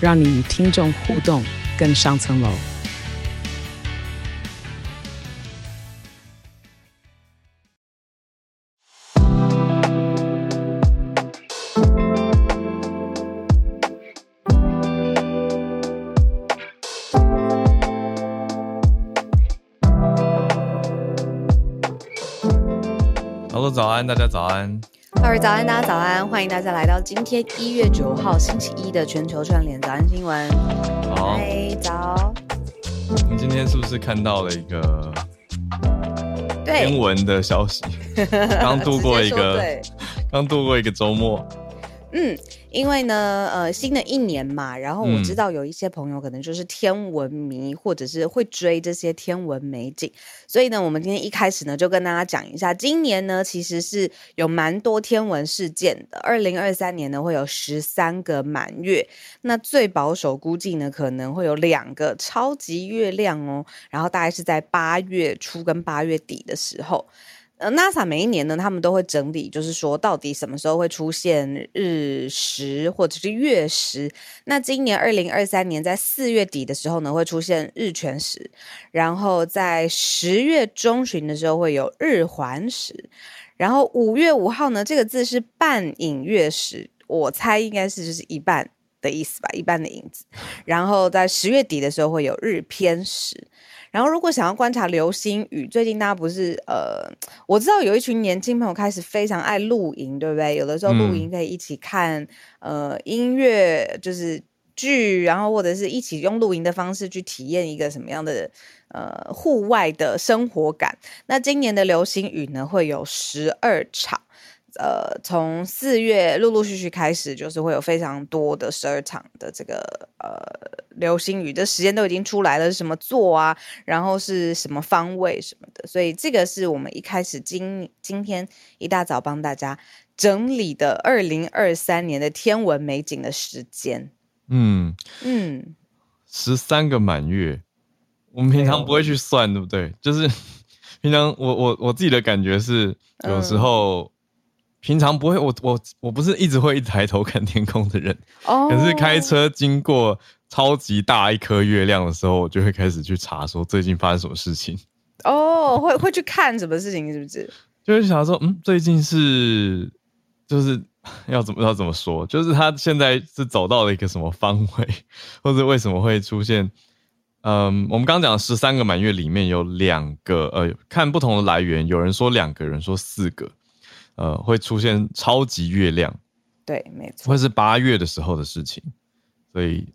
让你与听众互动更上层楼。Hello，早安，大家早安。各位早安，大家早安！欢迎大家来到今天一月九号星期一的全球串联早安新闻。好，嗨，早。我们今天是不是看到了一个天文的消息？刚度过一个，刚度过一个周末。嗯。因为呢，呃，新的一年嘛，然后我知道有一些朋友可能就是天文迷，嗯、或者是会追这些天文美景，所以呢，我们今天一开始呢，就跟大家讲一下，今年呢，其实是有蛮多天文事件的。二零二三年呢，会有十三个满月，那最保守估计呢，可能会有两个超级月亮哦，然后大概是在八月初跟八月底的时候。呃，NASA 每一年呢，他们都会整理，就是说到底什么时候会出现日食或者是月食。那今年二零二三年在四月底的时候呢，会出现日全食，然后在十月中旬的时候会有日环食，然后五月五号呢，这个字是半影月食，我猜应该是就是一半的意思吧，一半的影子。然后在十月底的时候会有日偏食。然后，如果想要观察流星雨，最近大家不是呃，我知道有一群年轻朋友开始非常爱露营，对不对？有的时候露营可以一起看、嗯、呃音乐，就是剧，然后或者是一起用露营的方式去体验一个什么样的呃户外的生活感。那今年的流星雨呢，会有十二场。呃，从四月陆陆续续开始，就是会有非常多的十二场的这个呃流星雨，这时间都已经出来了，是什么座啊，然后是什么方位什么的，所以这个是我们一开始今今天一大早帮大家整理的二零二三年的天文美景的时间。嗯嗯，十三个满月，我们平常不会去算，对不对？就是 平常我我我自己的感觉是，有时候。嗯平常不会，我我我不是一直会一直抬头看天空的人，oh. 可是开车经过超级大一颗月亮的时候，我就会开始去查说最近发生什么事情。哦、oh,，会会去看什么事情，是不是？就是想说，嗯，最近是就是 要怎么要怎么说，就是他现在是走到了一个什么方位，或者为什么会出现？嗯，我们刚刚讲十三个满月里面有两个，呃，看不同的来源，有人说两个，有人说四个。呃，会出现超级月亮，对，没错，会是八月的时候的事情。所以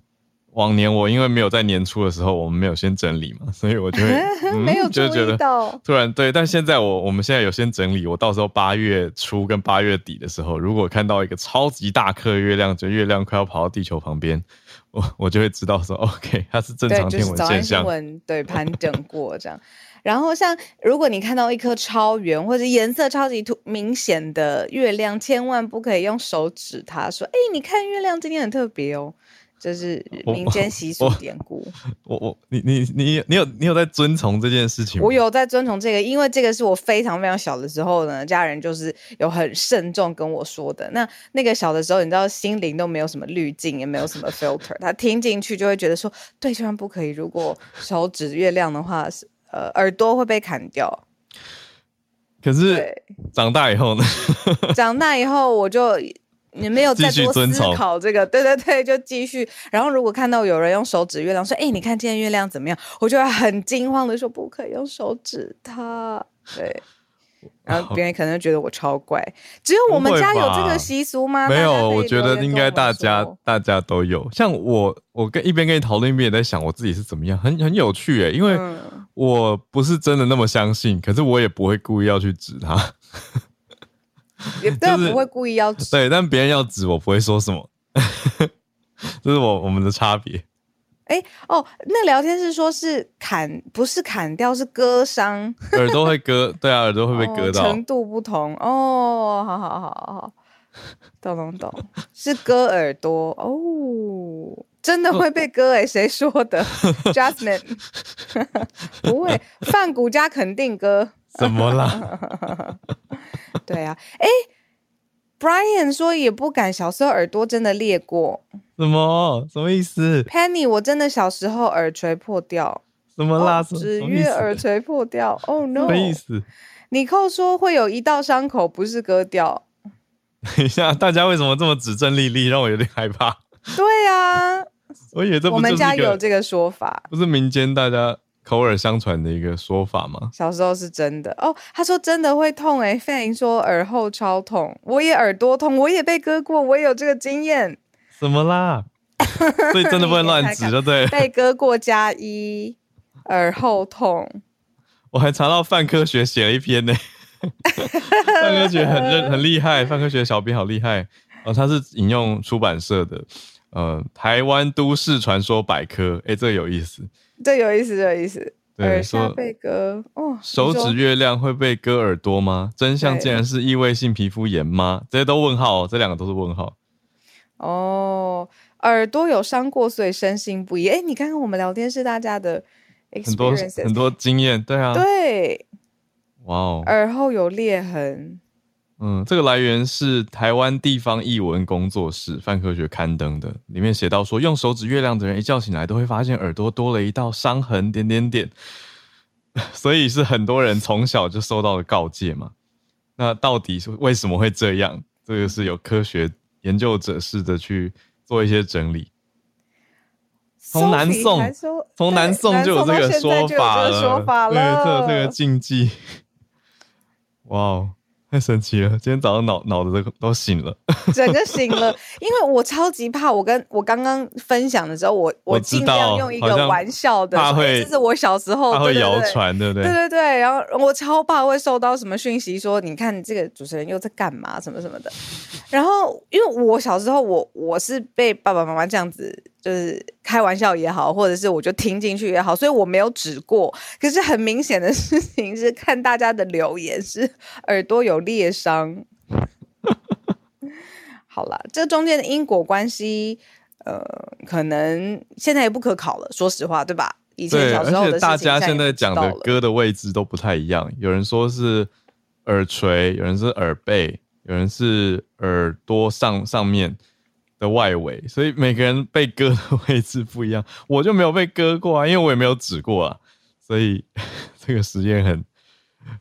往年我因为没有在年初的时候，我们没有先整理嘛，所以我就会、嗯、没有就觉得突然对。但现在我我们现在有先整理，我到时候八月初跟八月底的时候，如果看到一个超级大颗月亮，就月亮快要跑到地球旁边，我我就会知道说，OK，它是正常天文现象。对，就是、对盘整过这样。然后，像如果你看到一颗超圆或者颜色超级突明显的月亮，千万不可以用手指它，说：“哎，你看月亮今天很特别哦。”这是民间习俗典故。我 我，我你你你你有你有在遵从这件事情吗？我有在遵从这个，因为这个是我非常非常小的时候呢，家人就是有很慎重跟我说的。那那个小的时候，你知道心灵都没有什么滤镜，也没有什么 filter，他听进去就会觉得说：“对，千万不可以。”如果手指月亮的话是。呃，耳朵会被砍掉。可是长大以后呢？长大以后我就也没有再多思考这个。对对对，就继续。然后如果看到有人用手指月亮，说：“哎，你看今天月亮怎么样？”我就会很惊慌的说：“不可以用手指它。”对。然后别人可能觉得我超怪，只有我们家有这个习俗吗？没有，我觉得应该大家大家都有。像我，我跟一边跟你讨论，一边也在想我自己是怎么样，很很有趣诶，因为我不是真的那么相信，可是我也不会故意要去指他，也不会故意要指。对，但别人要指我不会说什么，这是我我们的差别。哎哦，那聊天是说是砍，不是砍掉，是割伤。耳朵会割，对啊，耳朵会被割到。哦、程度不同哦，好好好好好，懂懂懂，是割耳朵哦，真的会被割哎、欸，谁说的？Jasmine，不会，范古家肯定割。怎么啦？对啊，哎。Brian 说也不敢，小时候耳朵真的裂过。什么？什么意思？Penny，我真的小时候耳垂破掉。什么啦？指月耳垂破掉。Oh no！什么意思？你扣说会有一道伤口，不是割掉。等一下，大家为什么这么指证莉莉，让我有点害怕。对啊，我以为这我们家有这个说法，不是民间大家。口耳相传的一个说法吗？小时候是真的哦。他说真的会痛哎、欸。Fan 说耳后超痛，我也耳朵痛，我也被割过，我也有这个经验。怎么啦？所以真的不能乱指，就对。被割过加一，耳后痛。我还查到范科学写了一篇呢、欸。泛科学很认很厉害，范科学小编好厉害哦。他是引用出版社的呃台湾都市传说百科，哎、欸，这有意思。这有意思，这有意思。对，耳下被割哦，手指月亮会被割耳朵吗？真相竟然是异位性皮肤炎吗？这些都问号，这两个都是问号。哦，耳朵有伤过，所以深信不疑。哎，你看看我们聊天室大家的很多很多经验，对啊，对，哇哦，耳后有裂痕。嗯，这个来源是台湾地方译文工作室泛科学刊登的，里面写到说，用手指月亮的人一觉醒来都会发现耳朵多了一道伤痕，点点点，所以是很多人从小就受到了告诫嘛。那到底是为什么会这样？这个是有科学研究者试着去做一些整理。从南宋，从南宋就有这个说法了，说法了对，这这个禁忌。哇哦！太神奇了！今天早上脑脑子都都醒了，整个醒了。因为我超级怕，我跟我刚刚分享的时候，我我尽量用一个玩笑的，怕会，这是我小时候，怕会谣传，对不对？对对对。然后我超怕会收到什么讯息，说你看这个主持人又在干嘛，什么什么的。然后因为我小时候，我我是被爸爸妈妈这样子。就是开玩笑也好，或者是我就听进去也好，所以我没有指过。可是很明显的事情是，看大家的留言是耳朵有裂伤。好了，这中间的因果关系，呃，可能现在也不可考了。说实话，对吧？以前小时候的事情，大家现在讲的歌的位置都不太一样。有人说是耳垂，有人是耳背，有人是耳朵上上面。的外围，所以每个人被割的 位置不一样。我就没有被割过啊，因为我也没有指过啊，所以 这个实验很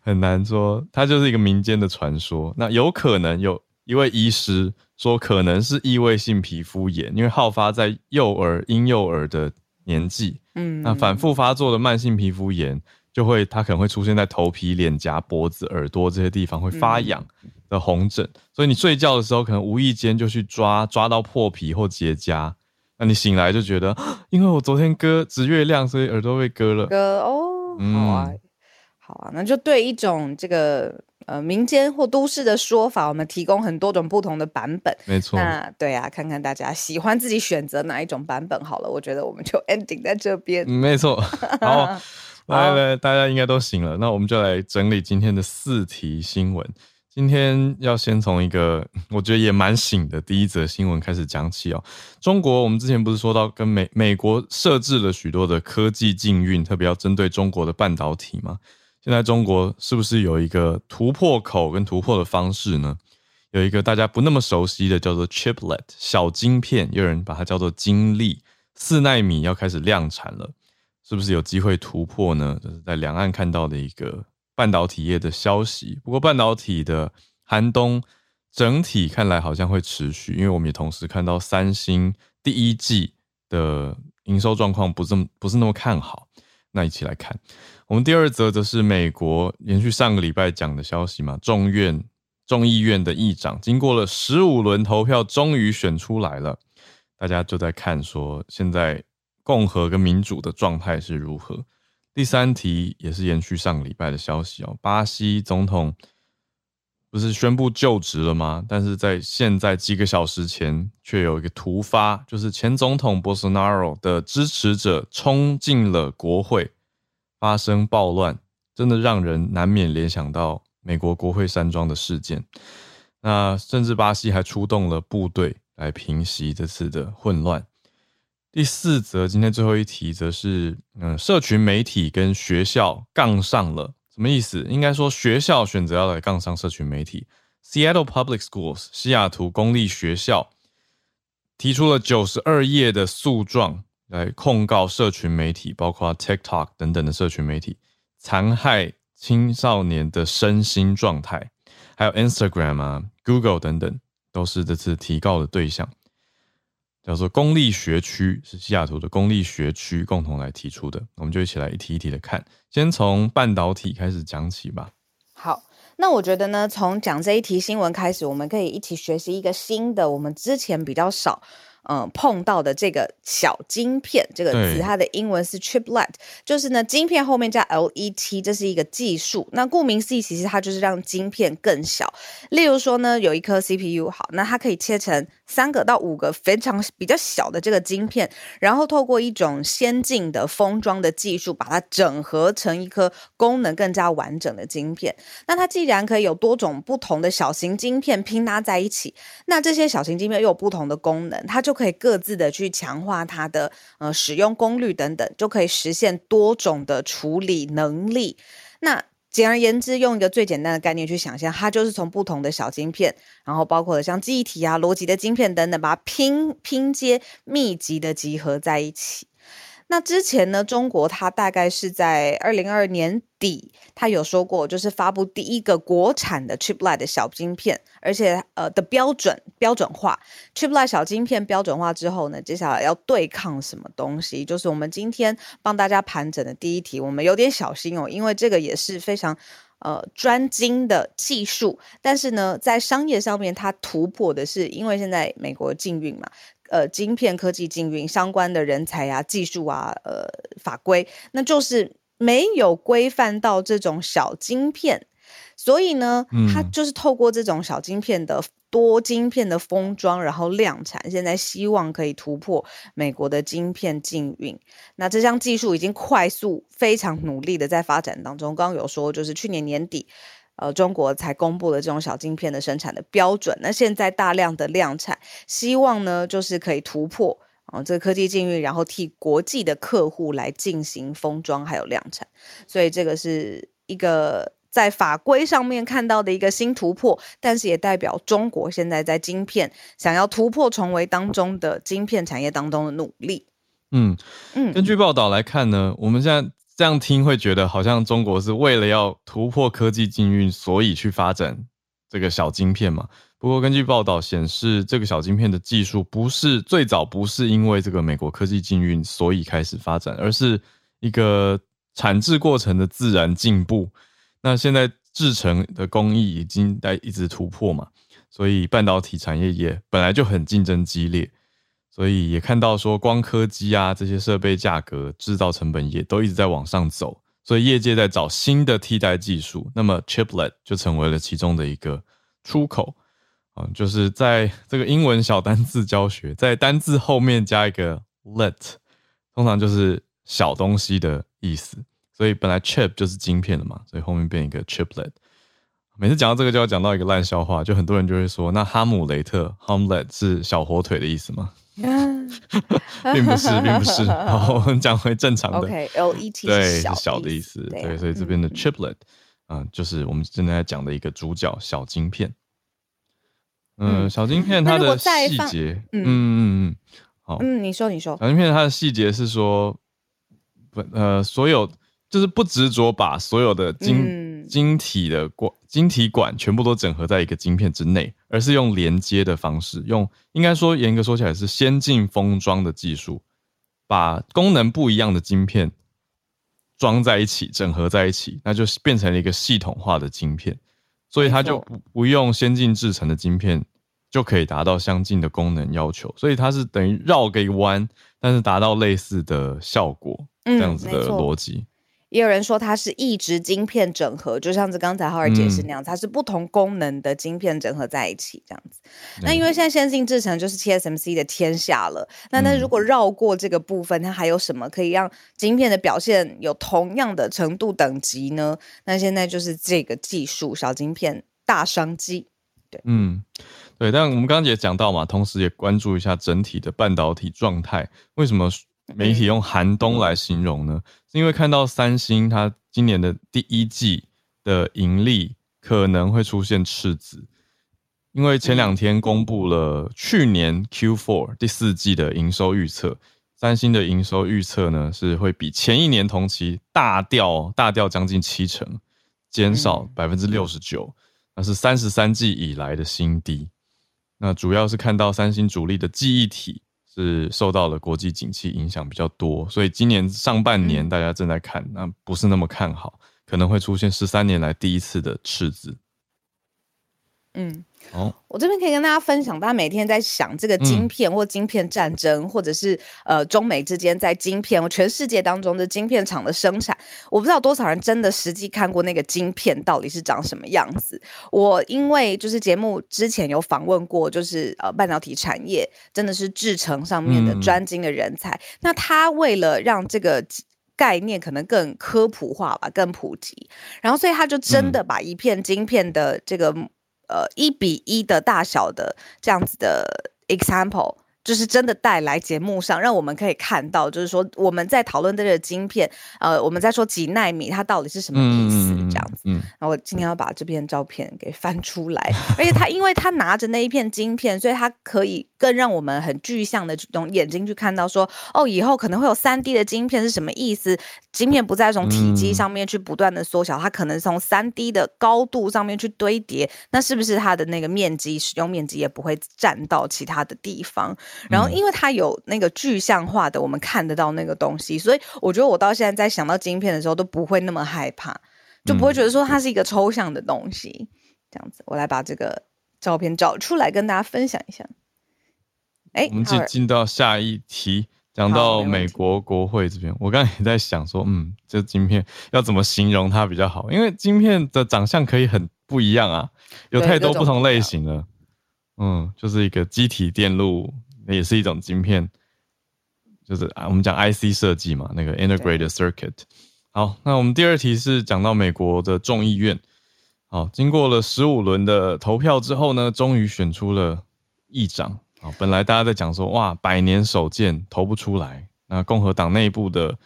很难说。它就是一个民间的传说。那有可能有一位医师说，可能是异位性皮肤炎，因为好发在幼儿、婴幼儿的年纪。嗯，那反复发作的慢性皮肤炎就会，它可能会出现在头皮、脸颊、脖子、耳朵这些地方会发痒。嗯的红疹，所以你睡觉的时候可能无意间就去抓，抓到破皮或结痂，那你醒来就觉得，因为我昨天割指月亮，所以耳朵被割了。割哦，好啊，嗯、好啊，那就对一种这个呃民间或都市的说法，我们提供很多种不同的版本。没错，那对啊，看看大家喜欢自己选择哪一种版本好了。我觉得我们就 ending 在这边。嗯、没错，好，来来，大家应该都醒了，那我们就来整理今天的四题新闻。今天要先从一个 我觉得也蛮醒的第一则新闻开始讲起哦。中国，我们之前不是说到跟美美国设置了许多的科技禁运，特别要针对中国的半导体吗？现在中国是不是有一个突破口跟突破的方式呢？有一个大家不那么熟悉的叫做 chiplet 小晶片，有人把它叫做晶粒，四纳米要开始量产了，是不是有机会突破呢？就是在两岸看到的一个。半导体业的消息，不过半导体的寒冬整体看来好像会持续，因为我们也同时看到三星第一季的营收状况不这么不是那么看好。那一起来看，我们第二则则是美国延续上个礼拜讲的消息嘛，众院众议院的议长经过了十五轮投票，终于选出来了。大家就在看说，现在共和跟民主的状态是如何。第三题也是延续上个礼拜的消息哦，巴西总统不是宣布就职了吗？但是在现在几个小时前，却有一个突发，就是前总统波索纳罗的支持者冲进了国会，发生暴乱，真的让人难免联想到美国国会山庄的事件。那甚至巴西还出动了部队来平息这次的混乱。第四则，今天最后一题则是，嗯，社群媒体跟学校杠上了。什么意思？应该说学校选择要来杠上社群媒体。Seattle Public Schools 西雅图公立学校提出了九十二页的诉状来控告社群媒体，包括 TikTok 等等的社群媒体残害青少年的身心状态，还有 Instagram 啊、Google 等等都是这次提告的对象。叫做公立学区，是西雅图的公立学区共同来提出的，我们就一起来一题一题的看，先从半导体开始讲起吧。好，那我觉得呢，从讲这一题新闻开始，我们可以一起学习一个新的，我们之前比较少。嗯，碰到的这个小晶片这个词，它的英文是 chiplet，就是呢，晶片后面加 let，这是一个技术。那顾名思义，其实它就是让晶片更小。例如说呢，有一颗 CPU，好，那它可以切成三个到五个非常比较小的这个晶片，然后透过一种先进的封装的技术，把它整合成一颗功能更加完整的晶片。那它既然可以有多种不同的小型晶片拼搭在一起，那这些小型晶片又有不同的功能，它就可以各自的去强化它的呃使用功率等等，就可以实现多种的处理能力。那简而言之，用一个最简单的概念去想象，它就是从不同的小晶片，然后包括了像记忆体啊、逻辑的晶片等等，把它拼拼接、密集的集合在一起。那之前呢，中国它大概是在二零二二年底，它有说过，就是发布第一个国产的 chiplet 的小晶片，而且呃的标准标准化 chiplet 小晶片标准化之后呢，接下来要对抗什么东西？就是我们今天帮大家盘整的第一题，我们有点小心哦，因为这个也是非常呃专精的技术，但是呢，在商业上面它突破的是，因为现在美国禁运嘛。呃，晶片科技禁运相关的人才啊、技术啊、呃法规，那就是没有规范到这种小晶片，所以呢，它就是透过这种小晶片的多晶片的封装，然后量产，现在希望可以突破美国的晶片禁运。那这项技术已经快速、非常努力的在发展当中。刚刚有说，就是去年年底。呃，中国才公布了这种小晶片的生产的标准，那现在大量的量产，希望呢就是可以突破啊、呃、这个科技禁运，然后替国际的客户来进行封装还有量产，所以这个是一个在法规上面看到的一个新突破，但是也代表中国现在在晶片想要突破重围当中的晶片产业当中的努力。嗯嗯，根据报道来看呢，我们现在。这样听会觉得好像中国是为了要突破科技禁运，所以去发展这个小晶片嘛。不过根据报道显示，这个小晶片的技术不是最早不是因为这个美国科技禁运所以开始发展，而是一个产制过程的自然进步。那现在制成的工艺已经在一直突破嘛，所以半导体产业也本来就很竞争激烈。所以也看到说，光刻机啊这些设备价格、制造成本也都一直在往上走，所以业界在找新的替代技术。那么 chiplet 就成为了其中的一个出口啊，就是在这个英文小单字教学，在单字后面加一个 let，通常就是小东西的意思。所以本来 chip 就是晶片的嘛，所以后面变一个 chiplet。每次讲到这个，就要讲到一个烂笑话，就很多人就会说，那哈姆雷特 Hamlet 是小火腿的意思吗？并不是，并不是。好，我们讲回正常的。OK，L-E-T 对，是小的意思。对，所以这边的 chiplet 啊、嗯，就是我们正在讲的一个主角小晶片。嗯，小晶片它的细节，嗯嗯嗯嗯，好，嗯，你说你说，小晶片它的细节是说，不呃，所有就是不执着把所有的晶。嗯晶体的管晶体管全部都整合在一个晶片之内，而是用连接的方式，用应该说严格说起来是先进封装的技术，把功能不一样的晶片装在一起，整合在一起，那就变成了一个系统化的晶片，所以它就不不用先进制成的晶片就可以达到相近的功能要求，所以它是等于绕个弯，但是达到类似的效果，这样子的逻辑。也有人说它是异质晶片整合，就像是刚才浩尔解释那样，嗯、它是不同功能的晶片整合在一起这样子。嗯、那因为现在先进制程就是 TSMC 的天下了，那那如果绕过这个部分，它还有什么可以让晶片的表现有同样的程度等级呢？那现在就是这个技术，小晶片大商机。对，嗯，对。但我们刚刚也讲到嘛，同时也关注一下整体的半导体状态，为什么？媒体用寒冬来形容呢，是因为看到三星它今年的第一季的盈利可能会出现赤字，因为前两天公布了去年 Q4 第四季的营收预测，三星的营收预测呢是会比前一年同期大掉大掉将近七成，减少百分之六十九，那是三十三季以来的新低。那主要是看到三星主力的记忆体。是受到了国际景气影响比较多，所以今年上半年大家正在看，那不是那么看好，可能会出现十三年来第一次的赤字。嗯，哦，我这边可以跟大家分享，大家每天在想这个晶片或晶片战争，嗯、或者是呃中美之间在晶片或全世界当中的晶片厂的生产，我不知道多少人真的实际看过那个晶片到底是长什么样子。我因为就是节目之前有访问过，就是呃半导体产业真的是制成上面的专精的人才，嗯、那他为了让这个概念可能更科普化吧，更普及，然后所以他就真的把一片晶片的这个。呃，一比一的大小的这样子的 example。就是真的带来节目上，让我们可以看到，就是说我们在讨论这个晶片，呃，我们在说几纳米，它到底是什么意思？这样子。嗯。然后我今天要把这片照片给翻出来，而且他因为他拿着那一片晶片，所以他可以更让我们很具象的用眼睛去看到说，哦，以后可能会有三 D 的晶片是什么意思？晶片不再从体积上面去不断的缩小，它可能从三 D 的高度上面去堆叠，那是不是它的那个面积使用面积也不会占到其他的地方？然后，因为它有那个具象化的，我们看得到那个东西，所以我觉得我到现在在想到晶片的时候都不会那么害怕，就不会觉得说它是一个抽象的东西。这样子，我来把这个照片找出来跟大家分享一下。哎，我们进进到下一题，讲到美国国会这边，我刚才也在想说，嗯，这晶片要怎么形容它比较好？因为晶片的长相可以很不一样啊，有太多不同类型了。嗯，就是一个机体电路。那也是一种晶片，就是啊，我们讲 IC 设计嘛，那个 integrated circuit。好，那我们第二题是讲到美国的众议院。好，经过了十五轮的投票之后呢，终于选出了议长。好，本来大家在讲说，哇，百年首见，投不出来。那共和党内部的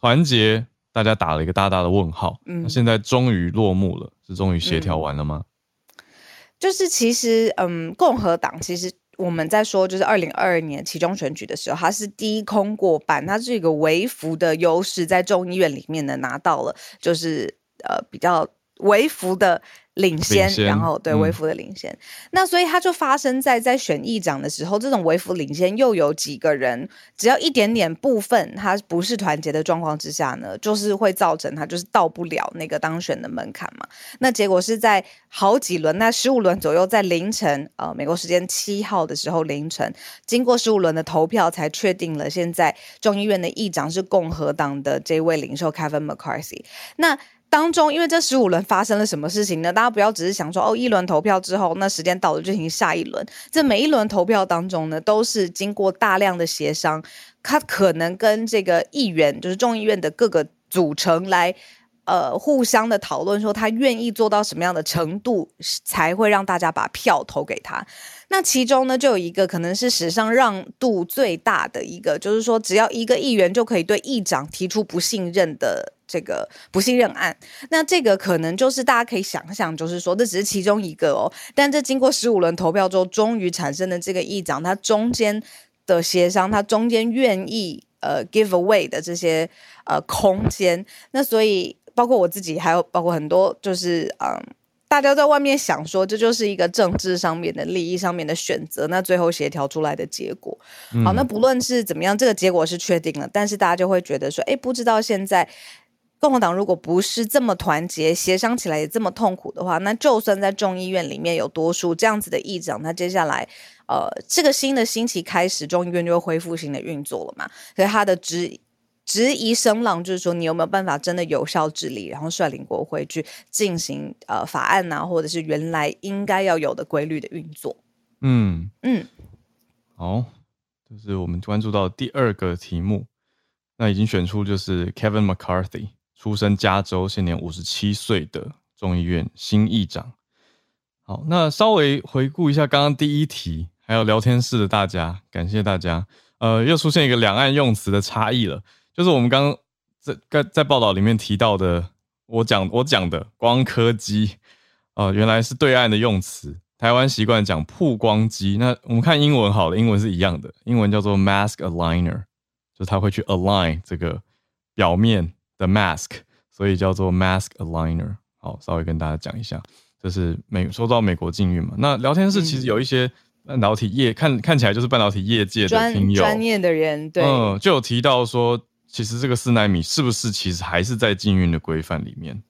团结，大家打了一个大大的问号。嗯，那现在终于落幕了，是终于协调完了吗？嗯，就是其实，嗯，共和党其实。我们在说，就是二零二二年其中选举的时候，他是低空过半，他是一个微幅的优势，在众议院里面呢拿到了，就是呃比较微幅的。领先，领先然后对微幅的领先，嗯、那所以它就发生在在选议长的时候，这种微幅领先又有几个人，只要一点点部分，它不是团结的状况之下呢，就是会造成它就是到不了那个当选的门槛嘛。那结果是在好几轮，那十五轮左右，在凌晨，呃，美国时间七号的时候凌晨，经过十五轮的投票，才确定了现在众议院的议长是共和党的这位领袖 Kevin McCarthy。那当中，因为这十五轮发生了什么事情呢？大家不要只是想说哦，一轮投票之后，那时间到了就进行下一轮。这每一轮投票当中呢，都是经过大量的协商，他可能跟这个议员，就是众议院的各个组成来，呃，互相的讨论，说他愿意做到什么样的程度，才会让大家把票投给他。那其中呢，就有一个可能是史上让渡最大的一个，就是说，只要一个议员就可以对议长提出不信任的。这个不信任案，那这个可能就是大家可以想象，就是说这只是其中一个哦。但这经过十五轮投票之后，终于产生的这个议长，他中间的协商，他中间愿意呃 give away 的这些呃空间。那所以包括我自己，还有包括很多，就是嗯、呃，大家在外面想说，这就是一个政治上面的利益上面的选择。那最后协调出来的结果，嗯、好，那不论是怎么样，这个结果是确定了，但是大家就会觉得说，哎，不知道现在。共和党如果不是这么团结，协商起来也这么痛苦的话，那就算在众议院里面有多数这样子的议长，那接下来，呃，这个新的星期开始，众议院就会恢复新的运作了嘛？所以他的职质疑声浪，就是说你有没有办法真的有效治理，然后率领国会去进行呃法案呐、啊，或者是原来应该要有的规律的运作。嗯嗯，好，这、就是我们关注到第二个题目。那已经选出就是 Kevin McCarthy，出生加州，现年五十七岁的众议院新议长。好，那稍微回顾一下刚刚第一题，还有聊天室的大家，感谢大家。呃，又出现一个两岸用词的差异了，就是我们刚刚在在在报道里面提到的，我讲我讲的光刻机，呃，原来是对岸的用词。台湾习惯讲曝光机，那我们看英文好了，英文是一样的，英文叫做 mask aligner，就是它会去 align 这个表面的 mask，所以叫做 mask aligner。好，稍微跟大家讲一下，这是美说到美国禁运嘛，那聊天室其实有一些半导体业，嗯、看看起来就是半导体业界的听友，专业的人，对，嗯，就有提到说，其实这个四纳米是不是其实还是在禁运的规范里面？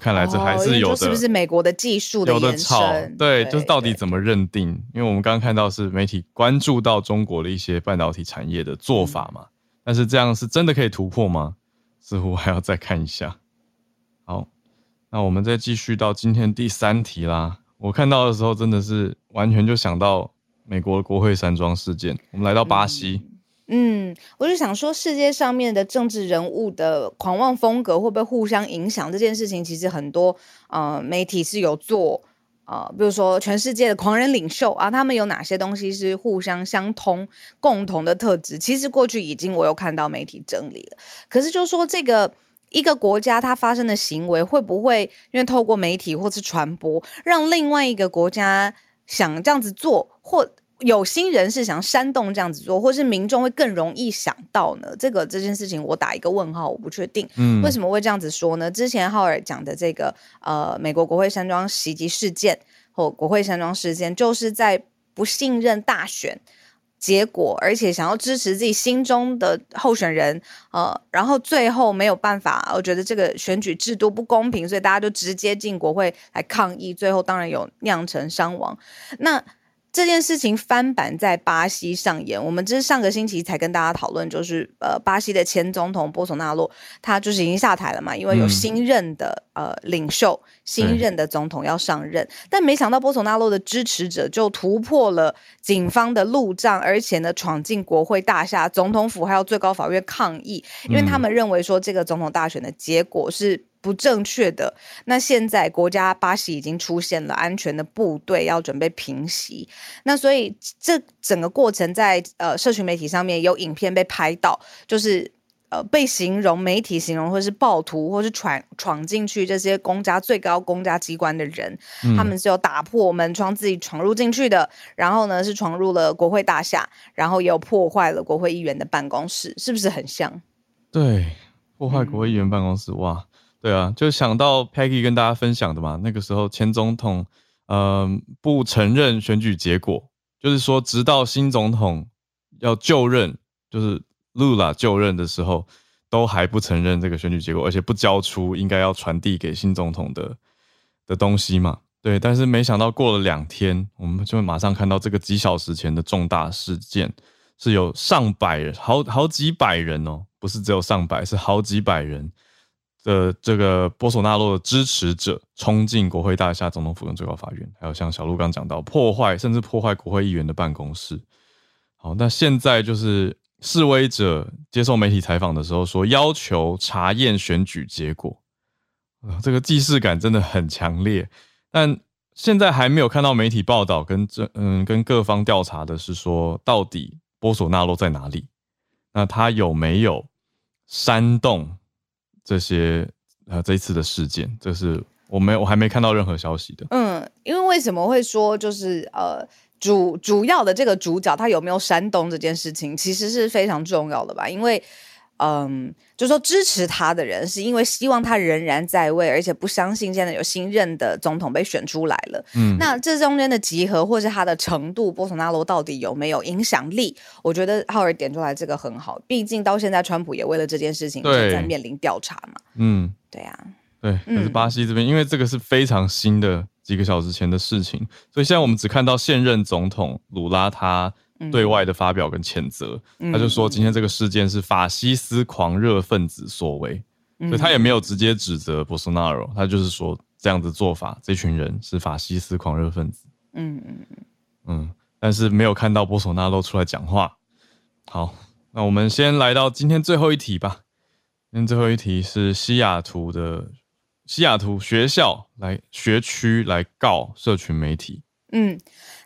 看来这还是有的，哦、是不是美国的技术的延伸？对，就是到底怎么认定？因为我们刚刚看到是媒体关注到中国的一些半导体产业的做法嘛，嗯、但是这样是真的可以突破吗？似乎还要再看一下。好，那我们再继续到今天第三题啦。我看到的时候真的是完全就想到美国国会山庄事件。我们来到巴西。嗯嗯，我就想说，世界上面的政治人物的狂妄风格会不会互相影响？这件事情其实很多呃媒体是有做啊，比如说全世界的狂人领袖啊，他们有哪些东西是互相相通、共同的特质？其实过去已经我有看到媒体整理了。可是就说这个一个国家它发生的行为，会不会因为透过媒体或是传播，让另外一个国家想这样子做，或？有心人士想煽动这样子做，或是民众会更容易想到呢？这个这件事情我打一个问号，我不确定。嗯，为什么会这样子说呢？之前浩尔讲的这个呃，美国国会山庄袭击事件或国会山庄事件，就是在不信任大选结果，而且想要支持自己心中的候选人，呃，然后最后没有办法，我觉得这个选举制度不公平，所以大家就直接进国会来抗议，最后当然有酿成伤亡。那这件事情翻版在巴西上演，我们这是上个星期才跟大家讨论，就是呃，巴西的前总统波索纳洛，他就是已经下台了嘛，因为有新任的、嗯、呃领袖，新任的总统要上任，嗯、但没想到波索纳洛的支持者就突破了警方的路障，而且呢，闯进国会大厦、总统府还有最高法院抗议，因为他们认为说这个总统大选的结果是。不正确的。那现在国家巴西已经出现了安全的部队，要准备平息。那所以这整个过程在呃社群媒体上面有影片被拍到，就是呃被形容媒体形容或是暴徒或是闯闯进去这些公家最高公家机关的人，嗯、他们是有打破门窗自己闯入进去的，然后呢是闯入了国会大厦，然后也有破坏了国会议员的办公室，是不是很像？对，破坏国会议员办公室，嗯、哇！对啊，就想到 Peggy 跟大家分享的嘛，那个时候前总统，嗯、不承认选举结果，就是说，直到新总统要就任，就是 Lula 就任的时候，都还不承认这个选举结果，而且不交出应该要传递给新总统的的东西嘛。对，但是没想到过了两天，我们就马上看到这个几小时前的重大事件，是有上百人，好好几百人哦，不是只有上百，是好几百人。的这个波索纳洛的支持者冲进国会大厦、总统府跟最高法院，还有像小鹿刚讲到破坏，甚至破坏国会议员的办公室。好，那现在就是示威者接受媒体采访的时候说，要求查验选举结果。啊，这个既视感真的很强烈。但现在还没有看到媒体报道跟这嗯跟各方调查的是说，到底波索纳洛在哪里？那他有没有煽动？这些呃，这一次的事件，这是我没我还没看到任何消息的。嗯，因为为什么会说就是呃主主要的这个主角他有没有煽动这件事情，其实是非常重要的吧？因为。嗯，就说支持他的人是因为希望他仍然在位，而且不相信现在有新任的总统被选出来了。嗯，那这中间的集合或是他的程度，波索纳罗到底有没有影响力？我觉得浩尔点出来这个很好，毕竟到现在川普也为了这件事情正在面临调查嘛。嗯，对啊，对，可是巴西这边，因为这个是非常新的几个小时前的事情，所以现在我们只看到现任总统鲁拉他对外的发表跟谴责，他就说今天这个事件是法西斯狂热分子所为，所以他也没有直接指责 Bolsonaro，他就是说这样子做法，这群人是法西斯狂热分子。嗯嗯嗯，但是没有看到 Bolsonaro 出来讲话。好，那我们先来到今天最后一题吧。今天最后一题是西雅图的西雅图学校来学区来告社群媒体。嗯。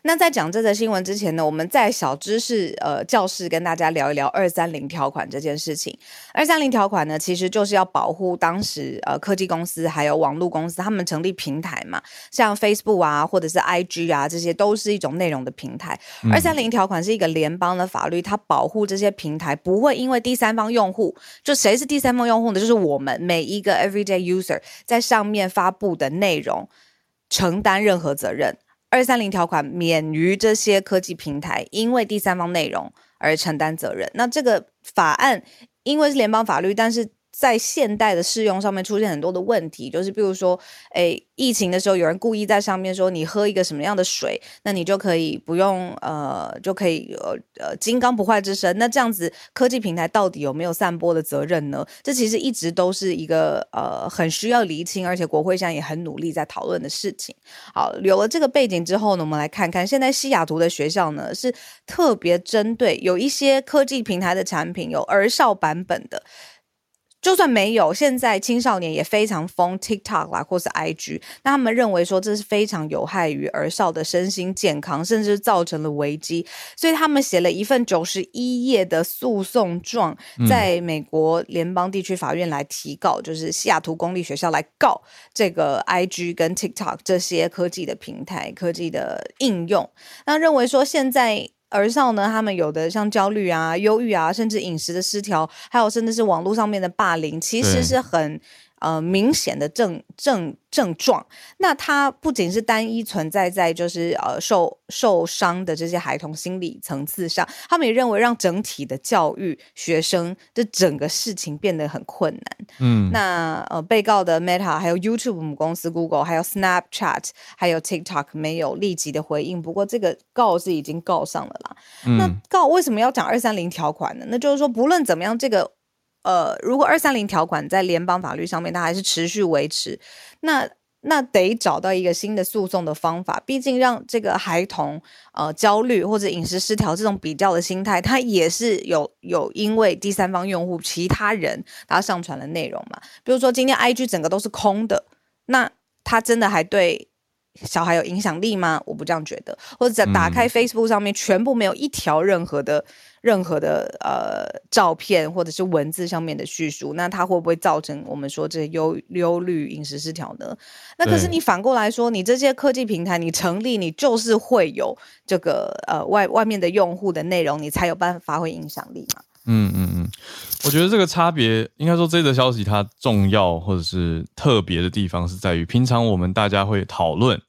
那在讲这则新闻之前呢，我们在小知识呃教室跟大家聊一聊二三零条款这件事情。二三零条款呢，其实就是要保护当时呃科技公司还有网络公司，他们成立平台嘛，像 Facebook 啊或者是 IG 啊，这些都是一种内容的平台。二三零条款是一个联邦的法律，它保护这些平台不会因为第三方用户，就谁是第三方用户呢？就是我们每一个 everyday user 在上面发布的内容承担任何责任。二三零条款免于这些科技平台因为第三方内容而承担责任。那这个法案因为是联邦法律，但是。在现代的适用上面出现很多的问题，就是比如说，诶，疫情的时候有人故意在上面说你喝一个什么样的水，那你就可以不用呃，就可以呃呃金刚不坏之身。那这样子科技平台到底有没有散播的责任呢？这其实一直都是一个呃很需要厘清，而且国会现在也很努力在讨论的事情。好，有了这个背景之后呢，我们来看看现在西雅图的学校呢是特别针对有一些科技平台的产品有儿少版本的。就算没有，现在青少年也非常疯 TikTok 啦，或是 IG，那他们认为说这是非常有害于儿少的身心健康，甚至造成了危机，所以他们写了一份九十一页的诉讼状，在美国联邦地区法院来提告，就是西雅图公立学校来告这个 IG 跟 TikTok 这些科技的平台、科技的应用，那认为说现在。儿少呢，他们有的像焦虑啊、忧郁啊，甚至饮食的失调，还有甚至是网络上面的霸凌，其实是很。呃，明显的症症症状，那它不仅是单一存在在就是呃受受伤的这些孩童心理层次上，他们也认为让整体的教育学生的整个事情变得很困难。嗯，那呃被告的 Meta 还有 YouTube 母公司 Google 还有 Snapchat 还有 TikTok 没有立即的回应，不过这个告是已经告上了啦。嗯，那告为什么要讲二三零条款呢？那就是说不论怎么样，这个。呃，如果二三零条款在联邦法律上面，它还是持续维持，那那得找到一个新的诉讼的方法。毕竟让这个孩童呃焦虑或者饮食失调这种比较的心态，它也是有有因为第三方用户其他人他上传的内容嘛。比如说今天 IG 整个都是空的，那他真的还对小孩有影响力吗？我不这样觉得。或者在打开 Facebook 上面，全部没有一条任何的。任何的呃照片或者是文字上面的叙述，那它会不会造成我们说这些忧忧虑、饮食失调呢？那可是你反过来说，你这些科技平台你成立，你就是会有这个呃外外面的用户的内容，你才有办法发挥影响力嘛。嗯嗯嗯，我觉得这个差别应该说这则消息它重要或者是特别的地方是在于，平常我们大家会讨论，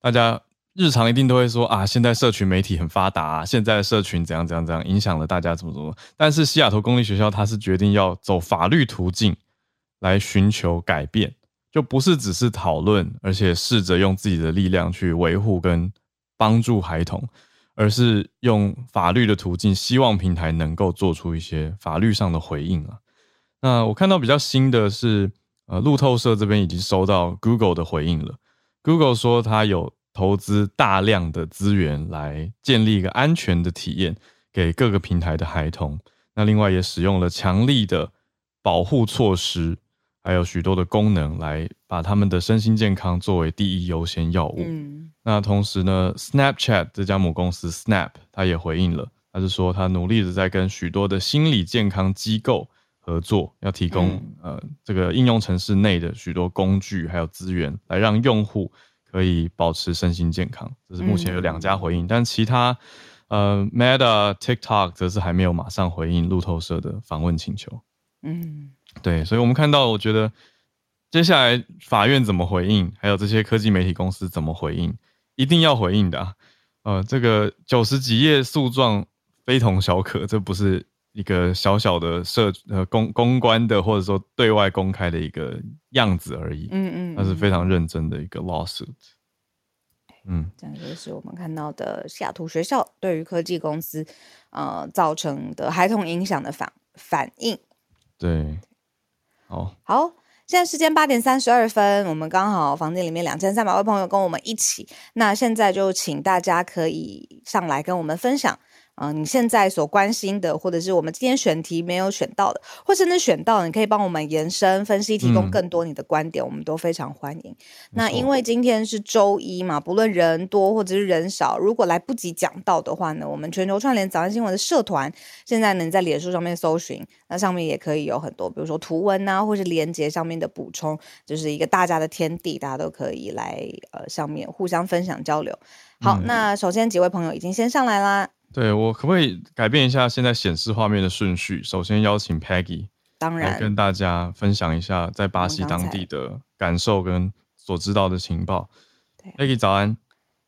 大家。日常一定都会说啊，现在社群媒体很发达啊，现在的社群怎样怎样怎样，影响了大家怎么怎么。但是西雅图公立学校它是决定要走法律途径来寻求改变，就不是只是讨论，而且试着用自己的力量去维护跟帮助孩童，而是用法律的途径，希望平台能够做出一些法律上的回应啊。那我看到比较新的是，呃，路透社这边已经收到 Google 的回应了，Google 说它有。投资大量的资源来建立一个安全的体验给各个平台的孩童。那另外也使用了强力的保护措施，还有许多的功能来把他们的身心健康作为第一优先药物。嗯。那同时呢，Snapchat 这家母公司 Snap 他也回应了，他是说他努力的在跟许多的心理健康机构合作，要提供、嗯、呃这个应用程式内的许多工具还有资源，来让用户。可以保持身心健康，这是目前有两家回应，嗯、但其他呃，Meta、TikTok 则是还没有马上回应路透社的访问请求。嗯，对，所以我们看到，我觉得接下来法院怎么回应，还有这些科技媒体公司怎么回应，一定要回应的、啊。呃，这个九十几页诉状非同小可，这不是。一个小小的社呃公公关的或者说对外公开的一个样子而已，嗯嗯，那是非常认真的一个 lawsuit。嗯，这样就是我们看到的西雅图学校对于科技公司呃造成的孩童影响的反反应。对，好，好，现在时间八点三十二分，我们刚好房间里面两千三百位朋友跟我们一起，那现在就请大家可以上来跟我们分享。嗯、呃，你现在所关心的，或者是我们今天选题没有选到的，或甚至选到的，你可以帮我们延伸分析，提供更多你的观点，嗯、我们都非常欢迎。那因为今天是周一嘛，不论人多或者是人少，如果来不及讲到的话呢，我们全球串联早安新闻的社团现在能在脸书上面搜寻，那上面也可以有很多，比如说图文啊，或是连接上面的补充，就是一个大家的天地，大家都可以来呃上面互相分享交流。好，嗯、那首先几位朋友已经先上来啦。对，我可不可以改变一下现在显示画面的顺序？首先邀请 Peggy，当然来跟大家分享一下在巴西当地的感受跟所知道的情报。Peggy 早安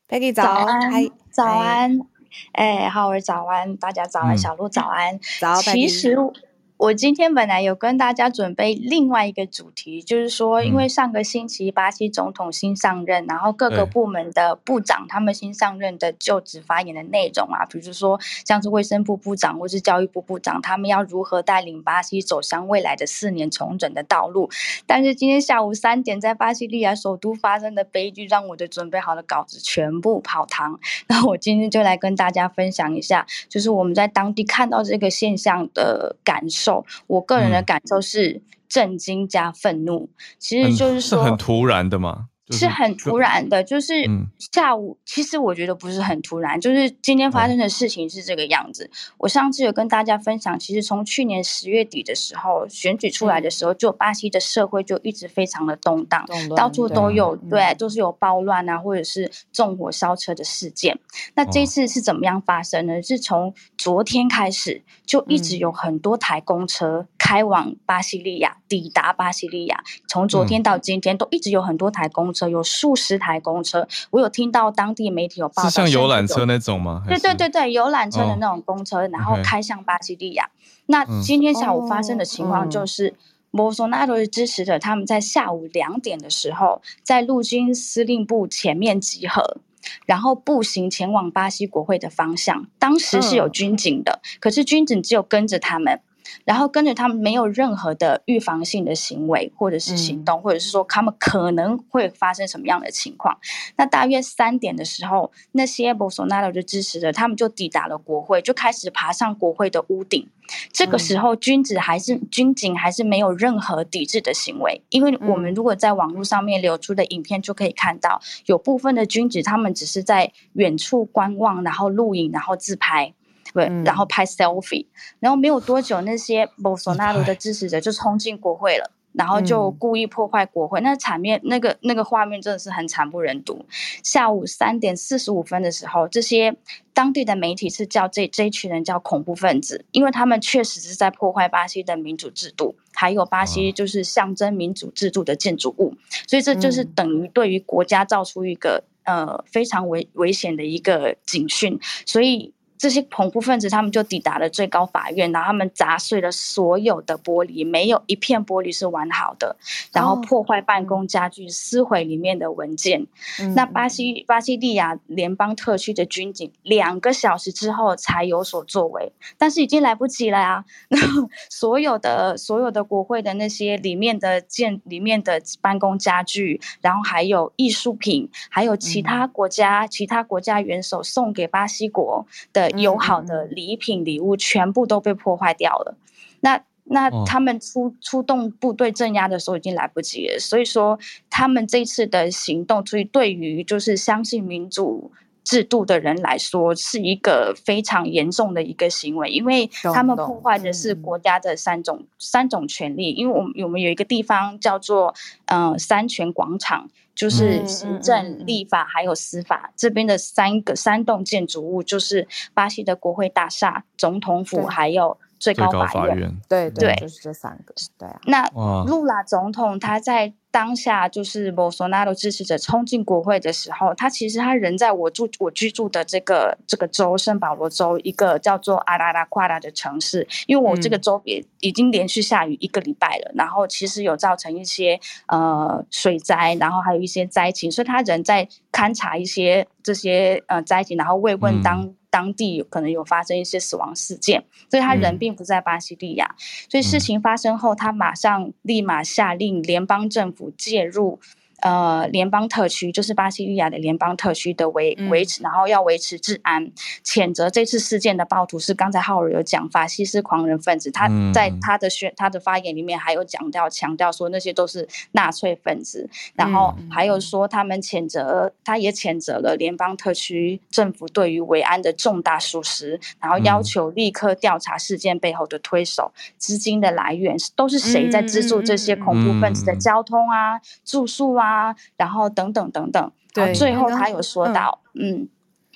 ，Peggy 早安，早安，哎，好，我是早安，大家早安，嗯、小鹿早安，早，其实。我今天本来有跟大家准备另外一个主题，就是说，因为上个星期巴西总统新上任，然后各个部门的部长他们新上任的就职发言的内容啊，比如说像是卫生部部长或是教育部部长，他们要如何带领巴西走向未来的四年重整的道路。但是今天下午三点，在巴西利亚首都发生的悲剧，让我的准备好的稿子全部泡汤。那我今天就来跟大家分享一下，就是我们在当地看到这个现象的感受。我个人的感受是震惊加愤怒，嗯、其实就是说是很突然的嘛。是很突然的，就是下午。其实我觉得不是很突然，就是今天发生的事情是这个样子。我上次有跟大家分享，其实从去年十月底的时候选举出来的时候，就巴西的社会就一直非常的动荡，到处都有对，都是有暴乱啊，或者是纵火烧车的事件。那这次是怎么样发生呢？是从昨天开始就一直有很多台公车开往巴西利亚，抵达巴西利亚。从昨天到今天都一直有很多台公车。有数十台公车，我有听到当地媒体有报道，是像游览车那种吗？对对对对，游览车的那种公车，哦、然后开向巴西利亚。那今天下午发生的情况就是，博索纳罗的支持者他们在下午两点的时候，在陆军司令部前面集合，然后步行前往巴西国会的方向。当时是有军警的，嗯、可是军警只有跟着他们。然后跟着他们没有任何的预防性的行为，或者是行动，嗯、或者是说他们可能会发生什么样的情况。那大约三点的时候，那些博索纳罗的支持者，他们就抵达了国会，就开始爬上国会的屋顶。这个时候，军警还是、嗯、军警还是没有任何抵制的行为，因为我们如果在网络上面流出的影片就可以看到，有部分的军警他们只是在远处观望，然后录影，然后自拍。对，然后拍 selfie，然后没有多久，那些 Bolsonaro 的支持者就冲进国会了，然后就故意破坏国会，那场面，那个那个画面真的是很惨不忍睹。下午三点四十五分的时候，这些当地的媒体是叫这这一群人叫恐怖分子，因为他们确实是在破坏巴西的民主制度，还有巴西就是象征民主制度的建筑物，所以这就是等于对于国家造出一个呃非常危危险的一个警讯，所以。这些恐怖分子他们就抵达了最高法院，然后他们砸碎了所有的玻璃，没有一片玻璃是完好的，然后破坏办公家具，撕毁里面的文件。嗯、那巴西巴西利亚联邦特区的军警两个小时之后才有所作为，但是已经来不及了啊！所有的所有的国会的那些里面的建里面的办公家具，然后还有艺术品，还有其他国家、嗯、其他国家元首送给巴西国的。友好的礼品礼物全部都被破坏掉了，那那他们出出动部队镇压的时候已经来不及了，所以说他们这次的行动，所以对于就是相信民主制度的人来说，是一个非常严重的一个行为，因为他们破坏的是国家的三种三种权利，因为我们我们有一个地方叫做嗯、呃、三权广场。就是行政、立法还有司法这边的三个三栋建筑物，就是巴西的国会大厦、总统府还有最高法院。法院对对，就是这三个。对啊。那露拉总统他在当下就是博索纳罗支持者冲进国会的时候，他其实他人在我住我居住的这个这个州圣保罗州一个叫做阿拉拉夸拉的城市，因为我这个州也已经连续下雨一个礼拜了，嗯、然后其实有造成一些呃水灾，然后还有一些灾情，所以他人在勘察一些这些呃灾情，然后慰问当。嗯当地可能有发生一些死亡事件，所以他人并不在巴西利亚。嗯、所以事情发生后，他马上立马下令联邦政府介入。呃，联邦特区就是巴西利亚的联邦特区的维维持，然后要维持治安，谴责这次事件的暴徒是刚才浩尔有讲法西斯狂人分子，他在他的宣他的发言里面还有讲到强调说那些都是纳粹分子，然后还有说他们谴责，他也谴责了联邦特区政府对于维安的重大疏失，然后要求立刻调查事件背后的推手，资金的来源都是谁在资助这些恐怖分子的交通啊、住宿啊。啊，然后等等等等，对，最后他有说到，嗯。嗯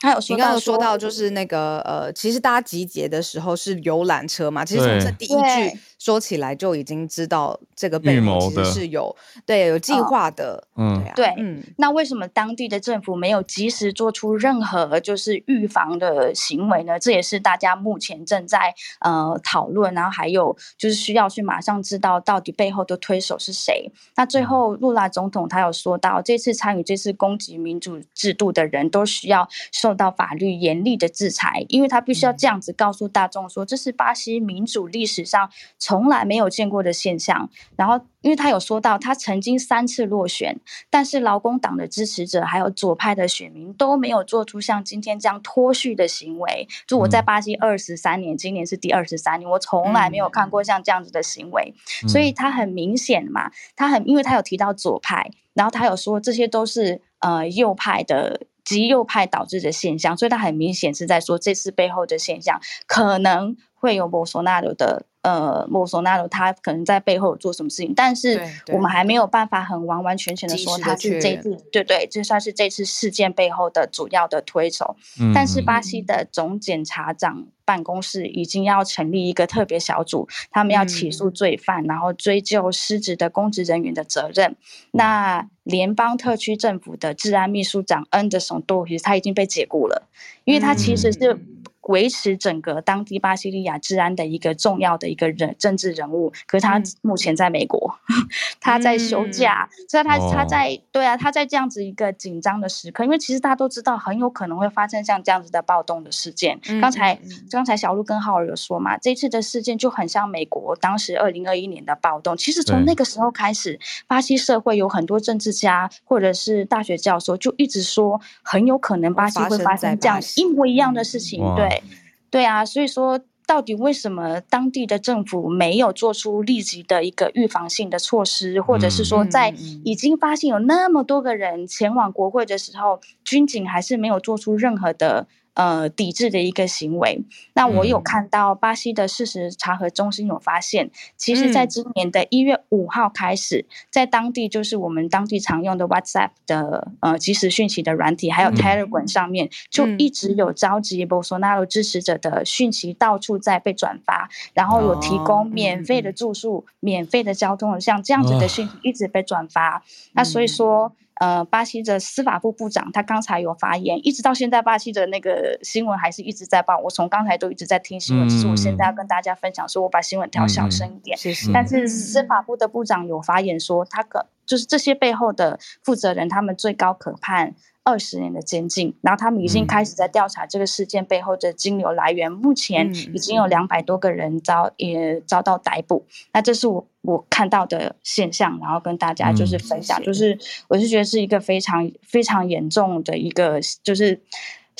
还有说到，说到就是那个呃，其实大家集结的时候是游览车嘛。其实从这第一句说起来就已经知道这个背后其实是有对有计划的。嗯，对，啊、嗯，那为什么当地的政府没有及时做出任何就是预防的行为呢？这也是大家目前正在呃讨论，然后还有就是需要去马上知道到底背后的推手是谁。那最后，露拉总统他有说到，这次参与这次攻击民主制度的人都需要受。受到法律严厉的制裁，因为他必须要这样子告诉大众说，这是巴西民主历史上从来没有见过的现象。然后，因为他有说到，他曾经三次落选，但是劳工党的支持者还有左派的选民都没有做出像今天这样脱序的行为。就我在巴西二十三年，今年是第二十三年，我从来没有看过像这样子的行为。所以他很明显嘛，他很，因为他有提到左派，然后他有说这些都是呃右派的。极右派导致的现象，所以他很明显是在说这次背后的现象可能会有博索纳罗的。呃，莫索纳罗他可能在背后有做什么事情，但是我们还没有办法很完完全全的说他是这次，对对，这算是这次事件背后的主要的推手。嗯、但是巴西的总检察长办公室已经要成立一个特别小组，他们要起诉罪犯，嗯、然后追究失职的公职人员的责任。那联邦特区政府的治安秘书长恩德松多其实他已经被解雇了，因为他其实是。维持整个当地巴西利亚治安的一个重要的一个人政治人物，可是他目前在美国，嗯、他在休假，嗯、所以他他在、哦、对啊，他在这样子一个紧张的时刻，因为其实大家都知道很有可能会发生像这样子的暴动的事件。嗯、刚才刚才小鹿跟浩尔有说嘛，这次的事件就很像美国当时二零二一年的暴动。其实从那个时候开始，巴西社会有很多政治家或者是大学教授就一直说，很有可能巴西会发生这样一模一样的事情。嗯、对。对啊，所以说到底为什么当地的政府没有做出立即的一个预防性的措施，或者是说在已经发现有那么多个人前往国会的时候，军警还是没有做出任何的？呃，抵制的一个行为。那我有看到巴西的事实查核中心有发现，嗯、其实，在今年的一月五号开始，嗯、在当地就是我们当地常用的 WhatsApp 的呃即时讯息的软体，还有 Telegram 上面，嗯、就一直有召集 Bolsonaro 支持者的讯息到处在被转发，然后有提供免费的住宿、免费的交通，像这样子的讯息一直被转发。哦、那所以说。呃，巴西的司法部部长他刚才有发言，一直到现在，巴西的那个新闻还是一直在报。我从刚才都一直在听新闻，其实、嗯、我现在要跟大家分享，说我把新闻调小声一点。但是司法部的部长有发言说，他可就是这些背后的负责人，他们最高可判二十年的监禁，然后他们已经开始在调查这个事件背后的金流来源，目前已经有两百多个人遭也遭到逮捕。那这是我我看到的现象，然后跟大家就是分享，就是我是觉得是一个非常非常严重的一个就是。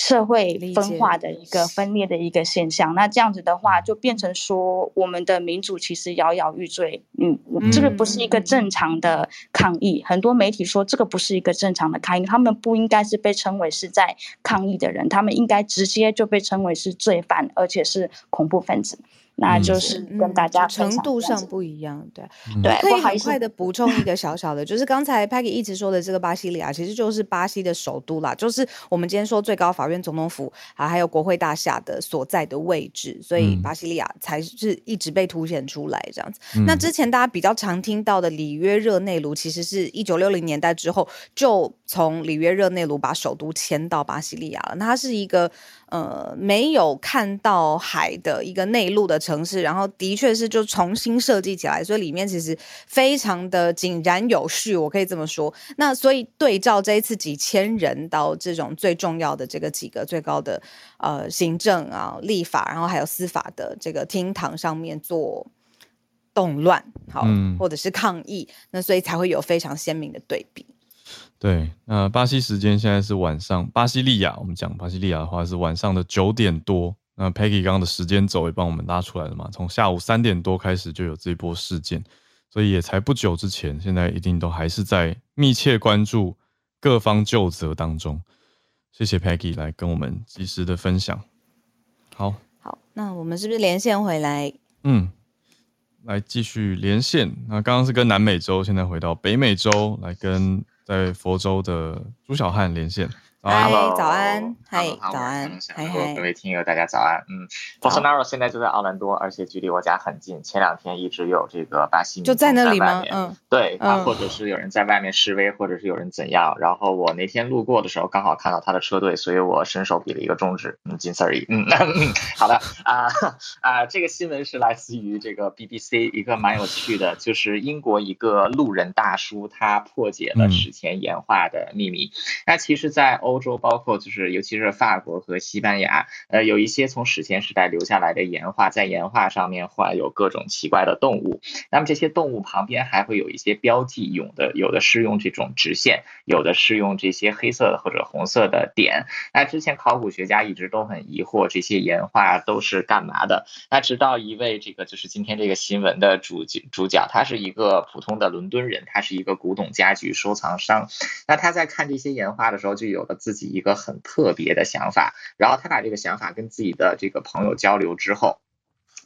社会分化的一个分裂的一个现象，那这样子的话，就变成说我们的民主其实摇摇欲坠。嗯，这个不是一个正常的抗议。很多媒体说这个不是一个正常的抗议，他们不应该是被称为是在抗议的人，他们应该直接就被称为是罪犯，而且是恐怖分子。那就是跟大家、嗯、程度上不一样，对对。可以很快的补充一个 小小的，就是刚才 Peggy 一直说的这个巴西利亚，其实就是巴西的首都啦，就是我们今天说最高法院。院总统府啊，还有国会大厦的所在的位置，所以巴西利亚才是一直被凸显出来这样子。嗯、那之前大家比较常听到的里约热内卢，其实是一九六零年代之后就从里约热内卢把首都迁到巴西利亚了。那它是一个。呃，没有看到海的一个内陆的城市，然后的确是就重新设计起来，所以里面其实非常的井然有序，我可以这么说。那所以对照这一次几千人到这种最重要的这个几个最高的呃行政啊、立法，然后还有司法的这个厅堂上面做动乱，好，嗯、或者是抗议，那所以才会有非常鲜明的对比。对，那巴西时间现在是晚上，巴西利亚，我们讲巴西利亚的话是晚上的九点多。那 Peggy 刚刚的时间轴也帮我们拉出来了嘛，从下午三点多开始就有这一波事件，所以也才不久之前，现在一定都还是在密切关注各方就责当中。谢谢 Peggy 来跟我们及时的分享。好，好，那我们是不是连线回来？嗯，来继续连线。那刚刚是跟南美洲，现在回到北美洲来跟。在佛州的朱小汉连线。嗨，早安！嗨，早安！嗨嗨，各位听友，大家早安。嗯，Bolsonaro 现在就在奥兰多，而且距离我家很近。前两天一直有这个巴西就在那里吗？嗯，对，啊或者是有人在外面示威，或者是有人怎样。然后我那天路过的时候，刚好看到他的车队，所以我伸手比了一个中指，嗯，仅此而已。嗯，好的啊啊，这个新闻是来自于这个 BBC 一个蛮有趣的，就是英国一个路人大叔他破解了史前岩画的秘密。那其实，在欧欧洲包括就是，尤其是法国和西班牙，呃，有一些从史前时代留下来的岩画，在岩画上面画有各种奇怪的动物。那么这些动物旁边还会有一些标记，有的有的是用这种直线，有的是用这些黑色的或者红色的点。那之前考古学家一直都很疑惑这些岩画都是干嘛的。那直到一位这个就是今天这个新闻的主主角，他是一个普通的伦敦人，他是一个古董家具收藏商。那他在看这些岩画的时候，就有了。自己一个很特别的想法，然后他把这个想法跟自己的这个朋友交流之后。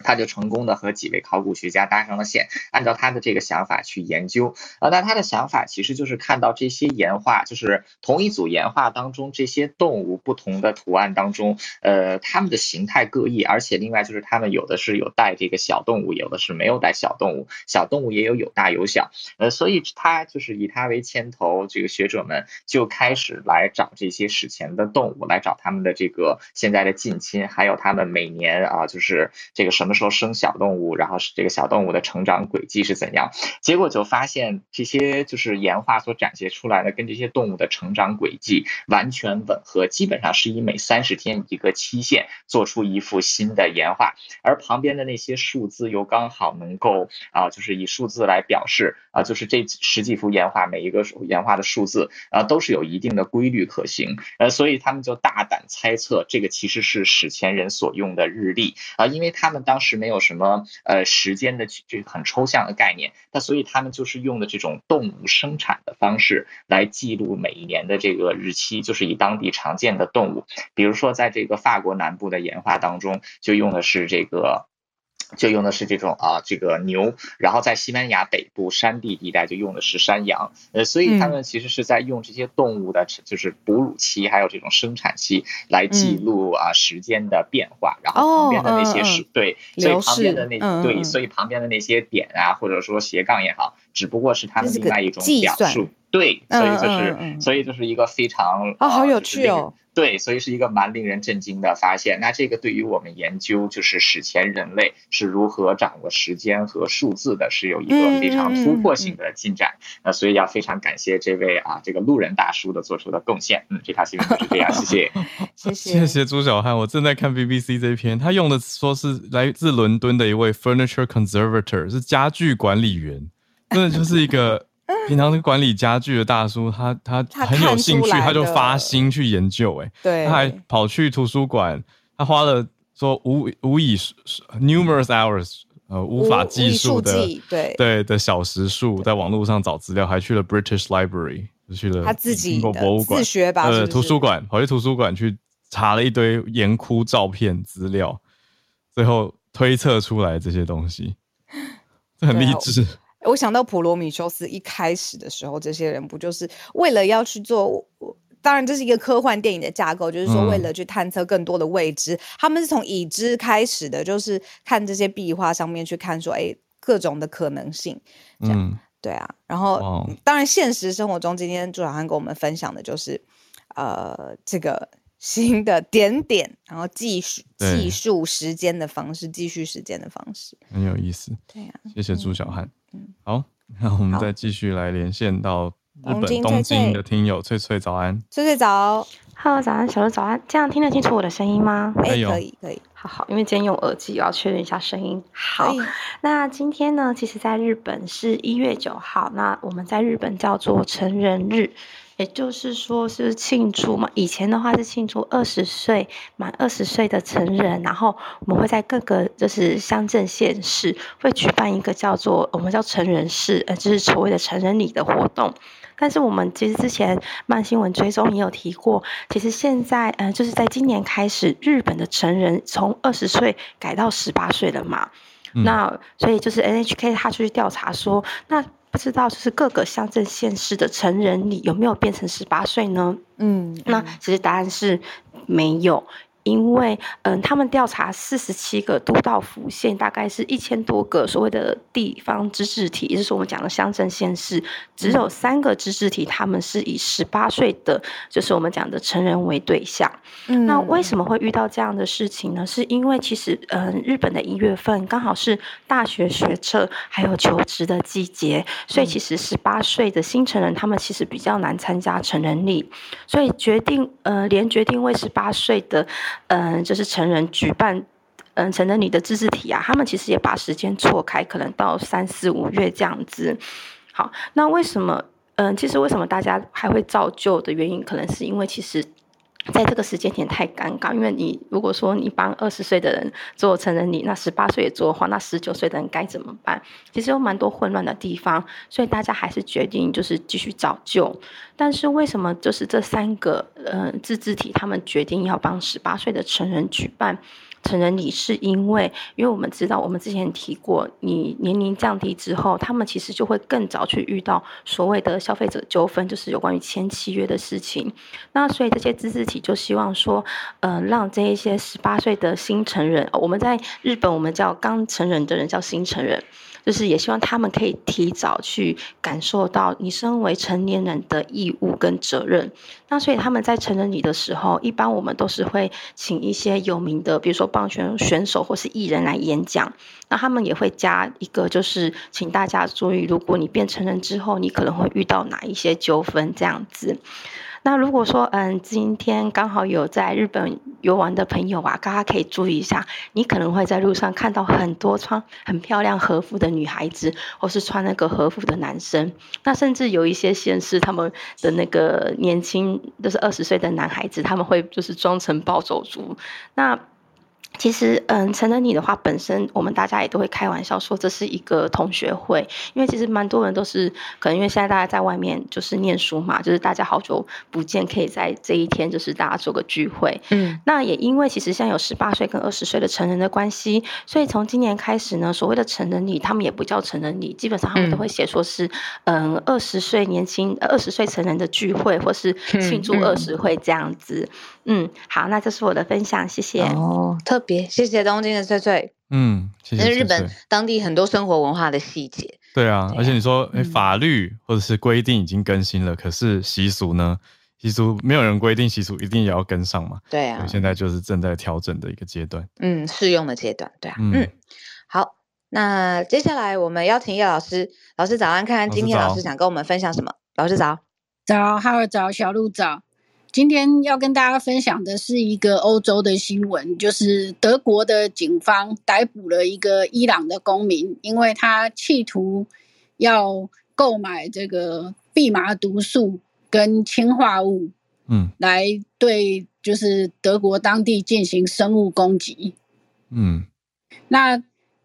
他就成功的和几位考古学家搭上了线，按照他的这个想法去研究。呃，那他的想法其实就是看到这些岩画，就是同一组岩画当中这些动物不同的图案当中，呃，它们的形态各异，而且另外就是它们有的是有带这个小动物，有的是没有带小动物，小动物也有有大有小。呃，所以他就是以他为牵头，这个学者们就开始来找这些史前的动物，来找他们的这个现在的近亲，还有他们每年啊，就是这个什。什么时候生小动物，然后是这个小动物的成长轨迹是怎样？结果就发现这些就是岩画所展现出来的，跟这些动物的成长轨迹完全吻合，基本上是以每三十天一个期限做出一幅新的岩画，而旁边的那些数字又刚好能够啊，就是以数字来表示啊，就是这十几幅岩画每一个岩画的数字啊都是有一定的规律可行，呃，所以他们就大胆猜测这个其实是史前人所用的日历。啊，因为他们当当时没有什么呃时间的这个很抽象的概念，那所以他们就是用的这种动物生产的方式来记录每一年的这个日期，就是以当地常见的动物，比如说在这个法国南部的岩画当中，就用的是这个。就用的是这种啊，这个牛，然后在西班牙北部山地地带就用的是山羊，呃，所以他们其实是在用这些动物的，就是哺乳期还有这种生产期来记录啊时间的变化，然后旁边的那些是对，所以旁边的那对，所以旁边的那些点啊，或者说斜杠也好，只不过是他们另外一种表述，对，所以就是所以就是一个非常啊，好有趣哦。对，所以是一个蛮令人震惊的发现。那这个对于我们研究就是史前人类是如何掌握时间和数字的，是有一个非常突破性的进展。那、嗯嗯嗯、所以要非常感谢这位啊，这个路人大叔的做出的贡献。嗯，这条新闻就是这样，谢谢，谢谢，谢谢朱小汉。我正在看 BBC 这篇，他用的说是来自伦敦的一位 furniture conservator，是家具管理员，真的就是一个。平常是管理家具的大叔，他他很有兴趣，他就发心去研究，哎，对，他还跑去图书馆，他花了说无无以 numerous hours，呃，无法计数的对。对的小时数，在网络上找资料，还去了 British Library，去了他自己的博物馆，自学吧，呃，图书馆跑去图书馆去查了一堆岩窟照片资料，最后推测出来这些东西，这很励志。我想到普罗米修斯一开始的时候，这些人不就是为了要去做当然这是一个科幻电影的架构，就是说为了去探测更多的未知，嗯、他们是从已知开始的，就是看这些壁画上面去看说，哎，各种的可能性，这样、嗯、对啊。然后，哇当然现实生活中，今天朱小汉跟我们分享的就是，呃，这个新的点点，然后计数计数时间的方式，计数时间的方式，很有意思。对啊，谢谢朱小汉。嗯，好，那我们再继续来连线到。日本东京的听友翠翠早安，翠翠早，Hello 早安，小鹿早安，这样听得清楚我的声音吗？哎，可以可以，可以好好，因为今天用耳机，我要确认一下声音。好，那今天呢，其实在日本是一月九号，那我们在日本叫做成人日。也就是说，是庆祝嘛？以前的话是庆祝二十岁满二十岁的成人，然后我们会在各个就是乡镇县市会举办一个叫做我们叫成人式，呃，就是所谓的成人礼的活动。但是我们其实之前慢新闻追踪也有提过，其实现在呃，就是在今年开始，日本的成人从二十岁改到十八岁了嘛。嗯、那所以就是 NHK 他去调查说，那。不知道就是各个乡镇县市的成人礼有没有变成十八岁呢？嗯，那其实答案是没有。因为，嗯，他们调查四十七个都道府县，大概是一千多个所谓的地方自治体，也就是我们讲的乡镇县市，只有三个自治体，他们是以十八岁的，就是我们讲的成人为对象。嗯，那为什么会遇到这样的事情呢？是因为其实，嗯，日本的一月份刚好是大学学测还有求职的季节，所以其实十八岁的新成人他们其实比较难参加成人礼，所以决定，呃，连决定为十八岁的。嗯，就是成人举办，嗯，成人礼的自治体啊，他们其实也把时间错开，可能到三四五月这样子。好，那为什么？嗯，其实为什么大家还会照旧的原因，可能是因为其实。在这个时间点太尴尬，因为你如果说你帮二十岁的人做成人礼，那十八岁也做的话，那十九岁的人该怎么办？其实有蛮多混乱的地方，所以大家还是决定就是继续找救。但是为什么就是这三个呃自治体他们决定要帮十八岁的成人举办？成人礼是因为，因为我们知道，我们之前提过，你年龄降低之后，他们其实就会更早去遇到所谓的消费者纠纷，就是有关于签契约的事情。那所以这些自治体就希望说，呃，让这一些十八岁的新成人，我们在日本我们叫刚成人的人叫新成人。就是也希望他们可以提早去感受到你身为成年人的义务跟责任。那所以他们在成人礼的时候，一般我们都是会请一些有名的，比如说棒球选手或是艺人来演讲。那他们也会加一个，就是请大家注意，如果你变成人之后，你可能会遇到哪一些纠纷这样子。那如果说，嗯，今天刚好有在日本游玩的朋友啊，大家可以注意一下，你可能会在路上看到很多穿很漂亮和服的女孩子，或是穿那个和服的男生。那甚至有一些县市，他们的那个年轻，就是二十岁的男孩子，他们会就是装成暴走族。那其实，嗯，成人礼的话，本身我们大家也都会开玩笑说这是一个同学会，因为其实蛮多人都是可能因为现在大家在外面就是念书嘛，就是大家好久不见，可以在这一天就是大家做个聚会。嗯，那也因为其实现在有十八岁跟二十岁的成人的关系，所以从今年开始呢，所谓的成人礼他们也不叫成人礼，基本上他们都会写说是嗯二十岁年轻二十岁成人的聚会，或是庆祝二十岁这样子。嗯，好，那这是我的分享，谢谢。哦，特别谢谢东京的翠翠。嗯，谢谢翠翠。日本当地很多生活文化的细节。对啊，而且你说，哎，法律或者是规定已经更新了，嗯、可是习俗呢？习俗没有人规定习俗一定也要跟上嘛？对啊，现在就是正在调整的一个阶段。嗯，适用的阶段，对啊。嗯，嗯，好，那接下来我们邀请叶老师，老师早安，看看今天老师想跟我们分享什么？老师早，早，哈喽早，小鹿早。今天要跟大家分享的是一个欧洲的新闻，就是德国的警方逮捕了一个伊朗的公民，因为他企图要购买这个蓖麻毒素跟氰化物，嗯，来对就是德国当地进行生物攻击，嗯，那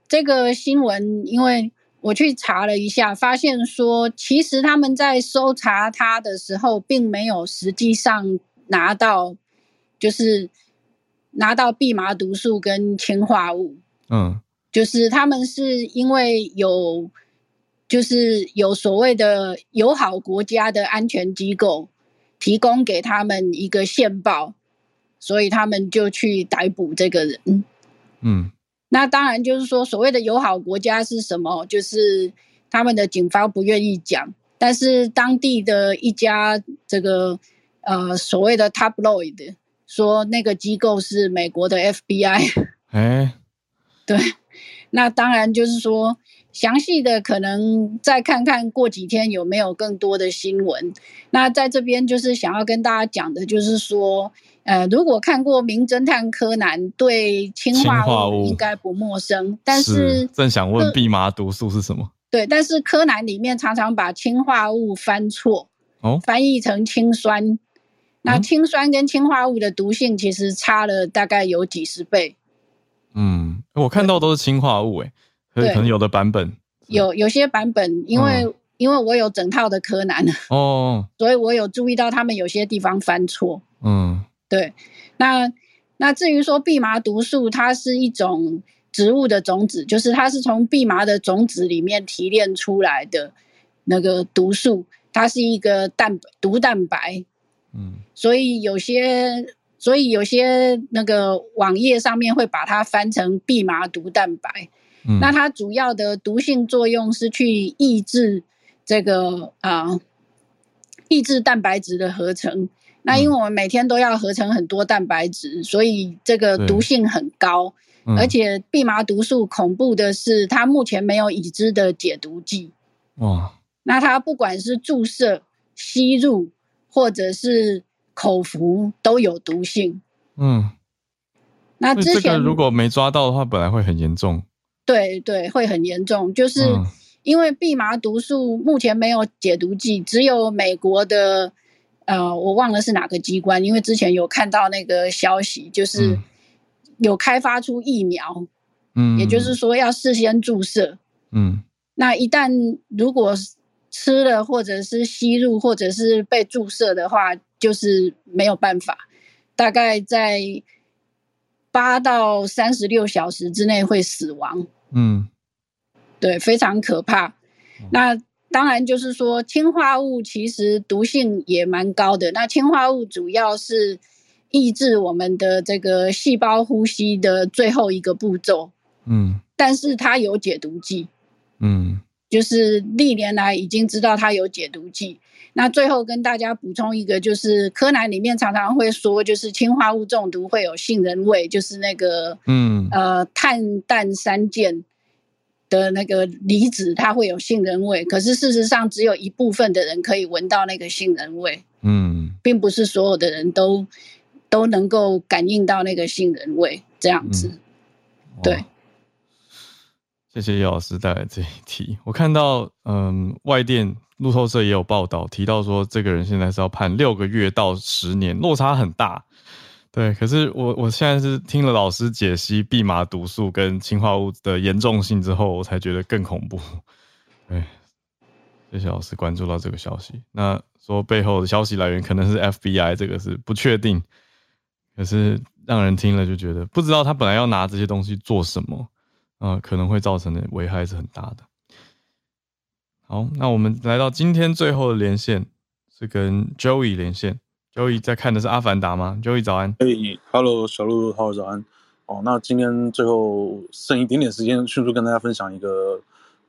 这个新闻，因为我去查了一下，发现说，其实他们在搜查他的时候，并没有实际上拿到，就是拿到蓖麻毒素跟氰化物。嗯，就是他们是因为有，就是有所谓的友好国家的安全机构，提供给他们一个线报，所以他们就去逮捕这个人。嗯，那当然就是说，所谓的友好国家是什么？就是他们的警方不愿意讲，但是当地的一家这个呃所谓的 tabloid 说那个机构是美国的 FBI。哎，对，那当然就是说。详细的可能再看看过几天有没有更多的新闻。那在这边就是想要跟大家讲的，就是说，呃，如果看过《名侦探柯南》，对氰化物应该不陌生。但是，是正想问蓖麻毒素是什么？对，但是柯南里面常常把氰化物翻错，哦，翻译成氰酸。那氢酸跟氰化物的毒性其实差了大概有几十倍。嗯，我看到都是氰化物，诶。可能有的版本有有些版本，因为、嗯、因为我有整套的柯南哦，所以我有注意到他们有些地方翻错。嗯，对。那那至于说蓖麻毒素，它是一种植物的种子，就是它是从蓖麻的种子里面提炼出来的那个毒素，它是一个蛋毒蛋白。嗯，所以有些所以有些那个网页上面会把它翻成蓖麻毒蛋白。嗯、那它主要的毒性作用是去抑制这个啊、呃，抑制蛋白质的合成。那因为我们每天都要合成很多蛋白质，所以这个毒性很高。而且蓖麻毒素恐怖的是，它目前没有已知的解毒剂。哇！那它不管是注射、吸入或者是口服都有毒性。嗯。那之前如果没抓到的话，本来会很严重。对对，会很严重，就是因为蓖麻毒素目前没有解毒剂，只有美国的，呃，我忘了是哪个机关，因为之前有看到那个消息，就是有开发出疫苗，嗯，也就是说要事先注射，嗯，那一旦如果吃了或者是吸入或者是被注射的话，就是没有办法，大概在八到三十六小时之内会死亡。嗯，对，非常可怕。那当然就是说，氰化物其实毒性也蛮高的。那氰化物主要是抑制我们的这个细胞呼吸的最后一个步骤。嗯，但是它有解毒剂。嗯，就是历年来已经知道它有解毒剂。那最后跟大家补充一个，就是柯南里面常常会说，就是氰化物中毒会有杏仁味，就是那个嗯呃碳氮三键的那个离子，它会有杏仁味。可是事实上，只有一部分的人可以闻到那个杏仁味，嗯，并不是所有的人都都能够感应到那个杏仁味这样子。嗯、对，谢谢叶老师带来这一题。我看到嗯外电。路透社也有报道提到说，这个人现在是要判六个月到十年，落差很大。对，可是我我现在是听了老师解析蓖麻毒素跟氰化物的严重性之后，我才觉得更恐怖。哎，谢谢老师关注到这个消息。那说背后的消息来源可能是 FBI，这个是不确定。可是让人听了就觉得，不知道他本来要拿这些东西做什么，啊、呃，可能会造成的危害是很大的。好，那我们来到今天最后的连线是跟 Joey 连线。Joey 在看的是《阿凡达》吗？Joey 早安。嘿、hey，Hello，小鹿好，早安。哦，那今天最后剩一点点时间，迅速跟大家分享一个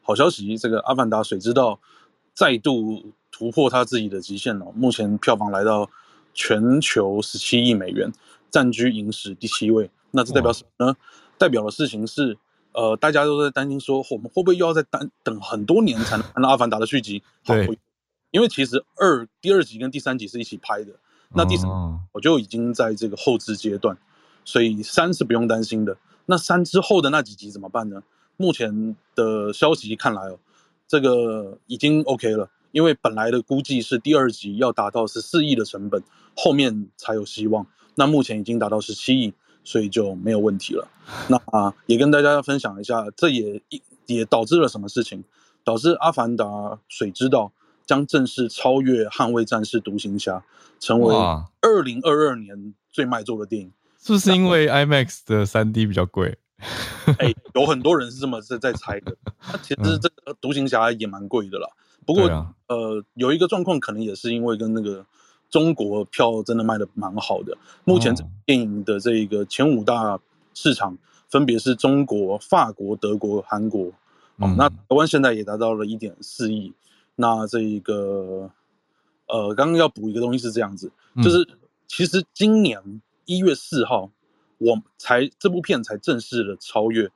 好消息：这个《阿凡达：水之道》再度突破他自己的极限了。目前票房来到全球十七亿美元，占居影史第七位。那这代表什么呢？代表的事情是。呃，大家都在担心说，我们会不会又要再等等很多年才能看到《阿凡达》的续集？对，因为其实二第二集跟第三集是一起拍的，那第三我就已经在这个后置阶段，所以三是不用担心的。那三之后的那几集怎么办呢？目前的消息看来哦，这个已经 OK 了，因为本来的估计是第二集要达到十四亿的成本，后面才有希望。那目前已经达到十七亿。所以就没有问题了。那啊，也跟大家分享一下，这也也导致了什么事情？导致《阿凡达：水之道》将正式超越《捍卫战士》《独行侠》，成为二零二二年最卖座的电影。是不是因为 IMAX 的三 D 比较贵？哎、欸，有很多人是这么在在猜的。那其实这个《独行侠》也蛮贵的啦。不过、啊、呃，有一个状况，可能也是因为跟那个中国票真的卖的蛮好的。目前这电影的这个前五大市场分别是中国、法国、德国、韩国。哦，嗯、那台湾现在也达到了一点四亿。那这一个，呃，刚刚要补一个东西是这样子，就是其实今年一月四号，我才这部片才正式的超越《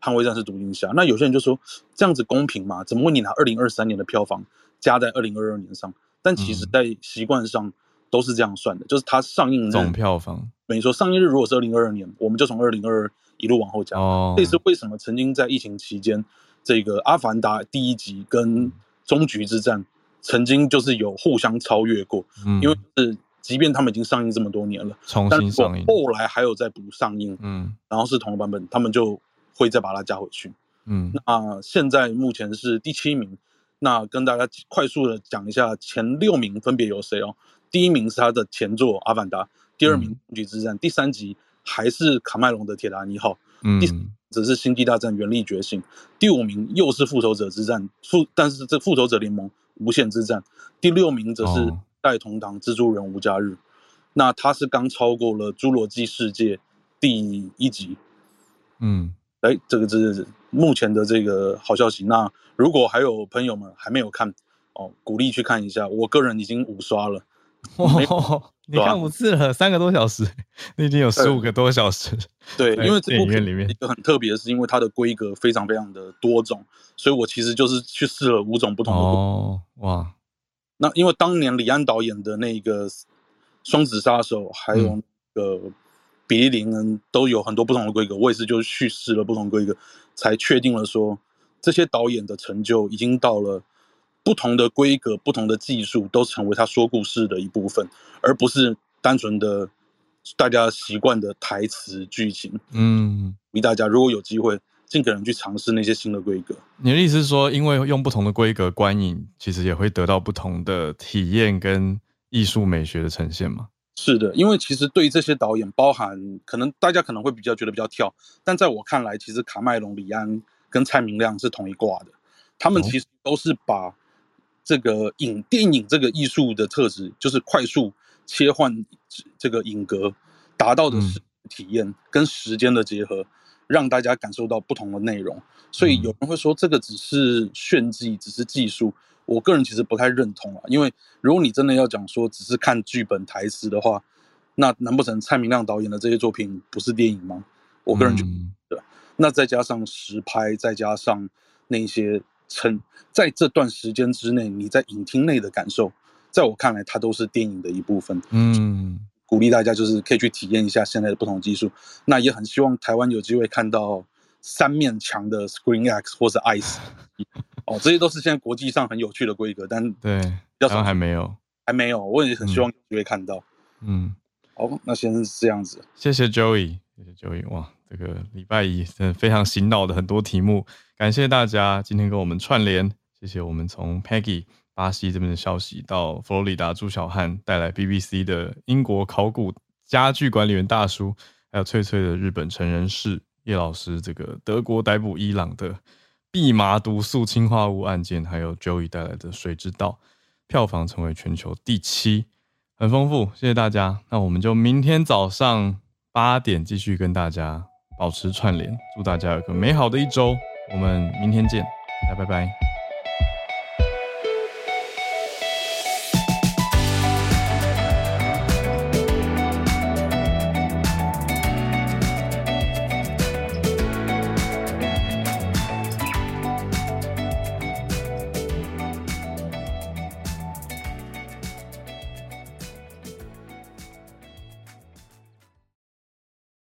捍卫战士独行侠》。那有些人就说这样子公平吗？怎么会你拿二零二三年的票房加在二零二二年上？但其实，在习惯上都是这样算的，就是它上映总票房。等于说，上映日如果是二零二二年，我们就从二零二二一路往后加。哦，这是为什么？曾经在疫情期间，这个《阿凡达》第一集跟终局之战曾经就是有互相超越过，嗯，因为是即便他们已经上映这么多年了，重新上映，后来还有在补上映，嗯，然后是同个版本，他们就会再把它加回去，嗯，那现在目前是第七名，那跟大家快速的讲一下前六名分别有谁哦？第一名是他的前作《阿凡达》，第二名《终局之战》，第三集还是卡麦隆的《铁达尼号》，嗯，第。只是星际大战原力觉醒，第五名又是复仇者之战复，但是这复仇者联盟无限之战，第六名则是戴同堂蜘蛛人无家日，那他是刚超过了侏罗纪世界第一集，嗯，哎，这个是目前的这个好消息。那如果还有朋友们还没有看哦，鼓励去看一下，我个人已经五刷了。哦，你看五次了，三个多小时，你已经有十五个多小时。对，因为电影院里面一个很特别的是，因为它的规格非常非常的多种，所以我其实就是去试了五种不同的。哦，哇！那因为当年李安导演的那个《双子杀手》还有那个《比利林恩》都有很多不同的规格，我也是就去试了不同规格，才确定了说这些导演的成就已经到了。不同的规格、不同的技术，都成为他说故事的一部分，而不是单纯的大家习惯的台词剧情。嗯，鼓励大家如果有机会，尽可能去尝试那些新的规格。你的意思是说，因为用不同的规格观影，其实也会得到不同的体验跟艺术美学的呈现吗？是的，因为其实对于这些导演，包含可能大家可能会比较觉得比较跳，但在我看来，其实卡麦隆、李安跟蔡明亮是同一挂的，他们其实都是把。这个影电影这个艺术的特质，就是快速切换这个影格，达到的是体验跟时间的结合，嗯、让大家感受到不同的内容。所以有人会说这个只是炫技，只是技术。我个人其实不太认同啊，因为如果你真的要讲说只是看剧本台词的话，那难不成蔡明亮导演的这些作品不是电影吗？我个人觉得，嗯、那再加上实拍，再加上那些。成在这段时间之内，你在影厅内的感受，在我看来，它都是电影的一部分。嗯，鼓励大家就是可以去体验一下现在的不同技术。那也很希望台湾有机会看到三面墙的 ScreenX 或是 ICE。哦，这些都是现在国际上很有趣的规格，但对，要还还没有，还没有。我也很希望有机会看到。嗯，好，那先是这样子。谢谢 Joey，谢谢 Joey。哇，这个礼拜一真的非常醒脑的很多题目。感谢大家今天跟我们串联，谢谢我们从 Peggy 巴西这边的消息到佛罗里达朱小汉带来 BBC 的英国考古家具管理员大叔，还有翠翠的日本成人式叶老师这个德国逮捕伊朗的蓖麻毒素氰化物案件，还有 Joey 带来的水之道，票房成为全球第七，很丰富，谢谢大家。那我们就明天早上八点继续跟大家保持串联，祝大家有个美好的一周。我们明天见，大家拜拜。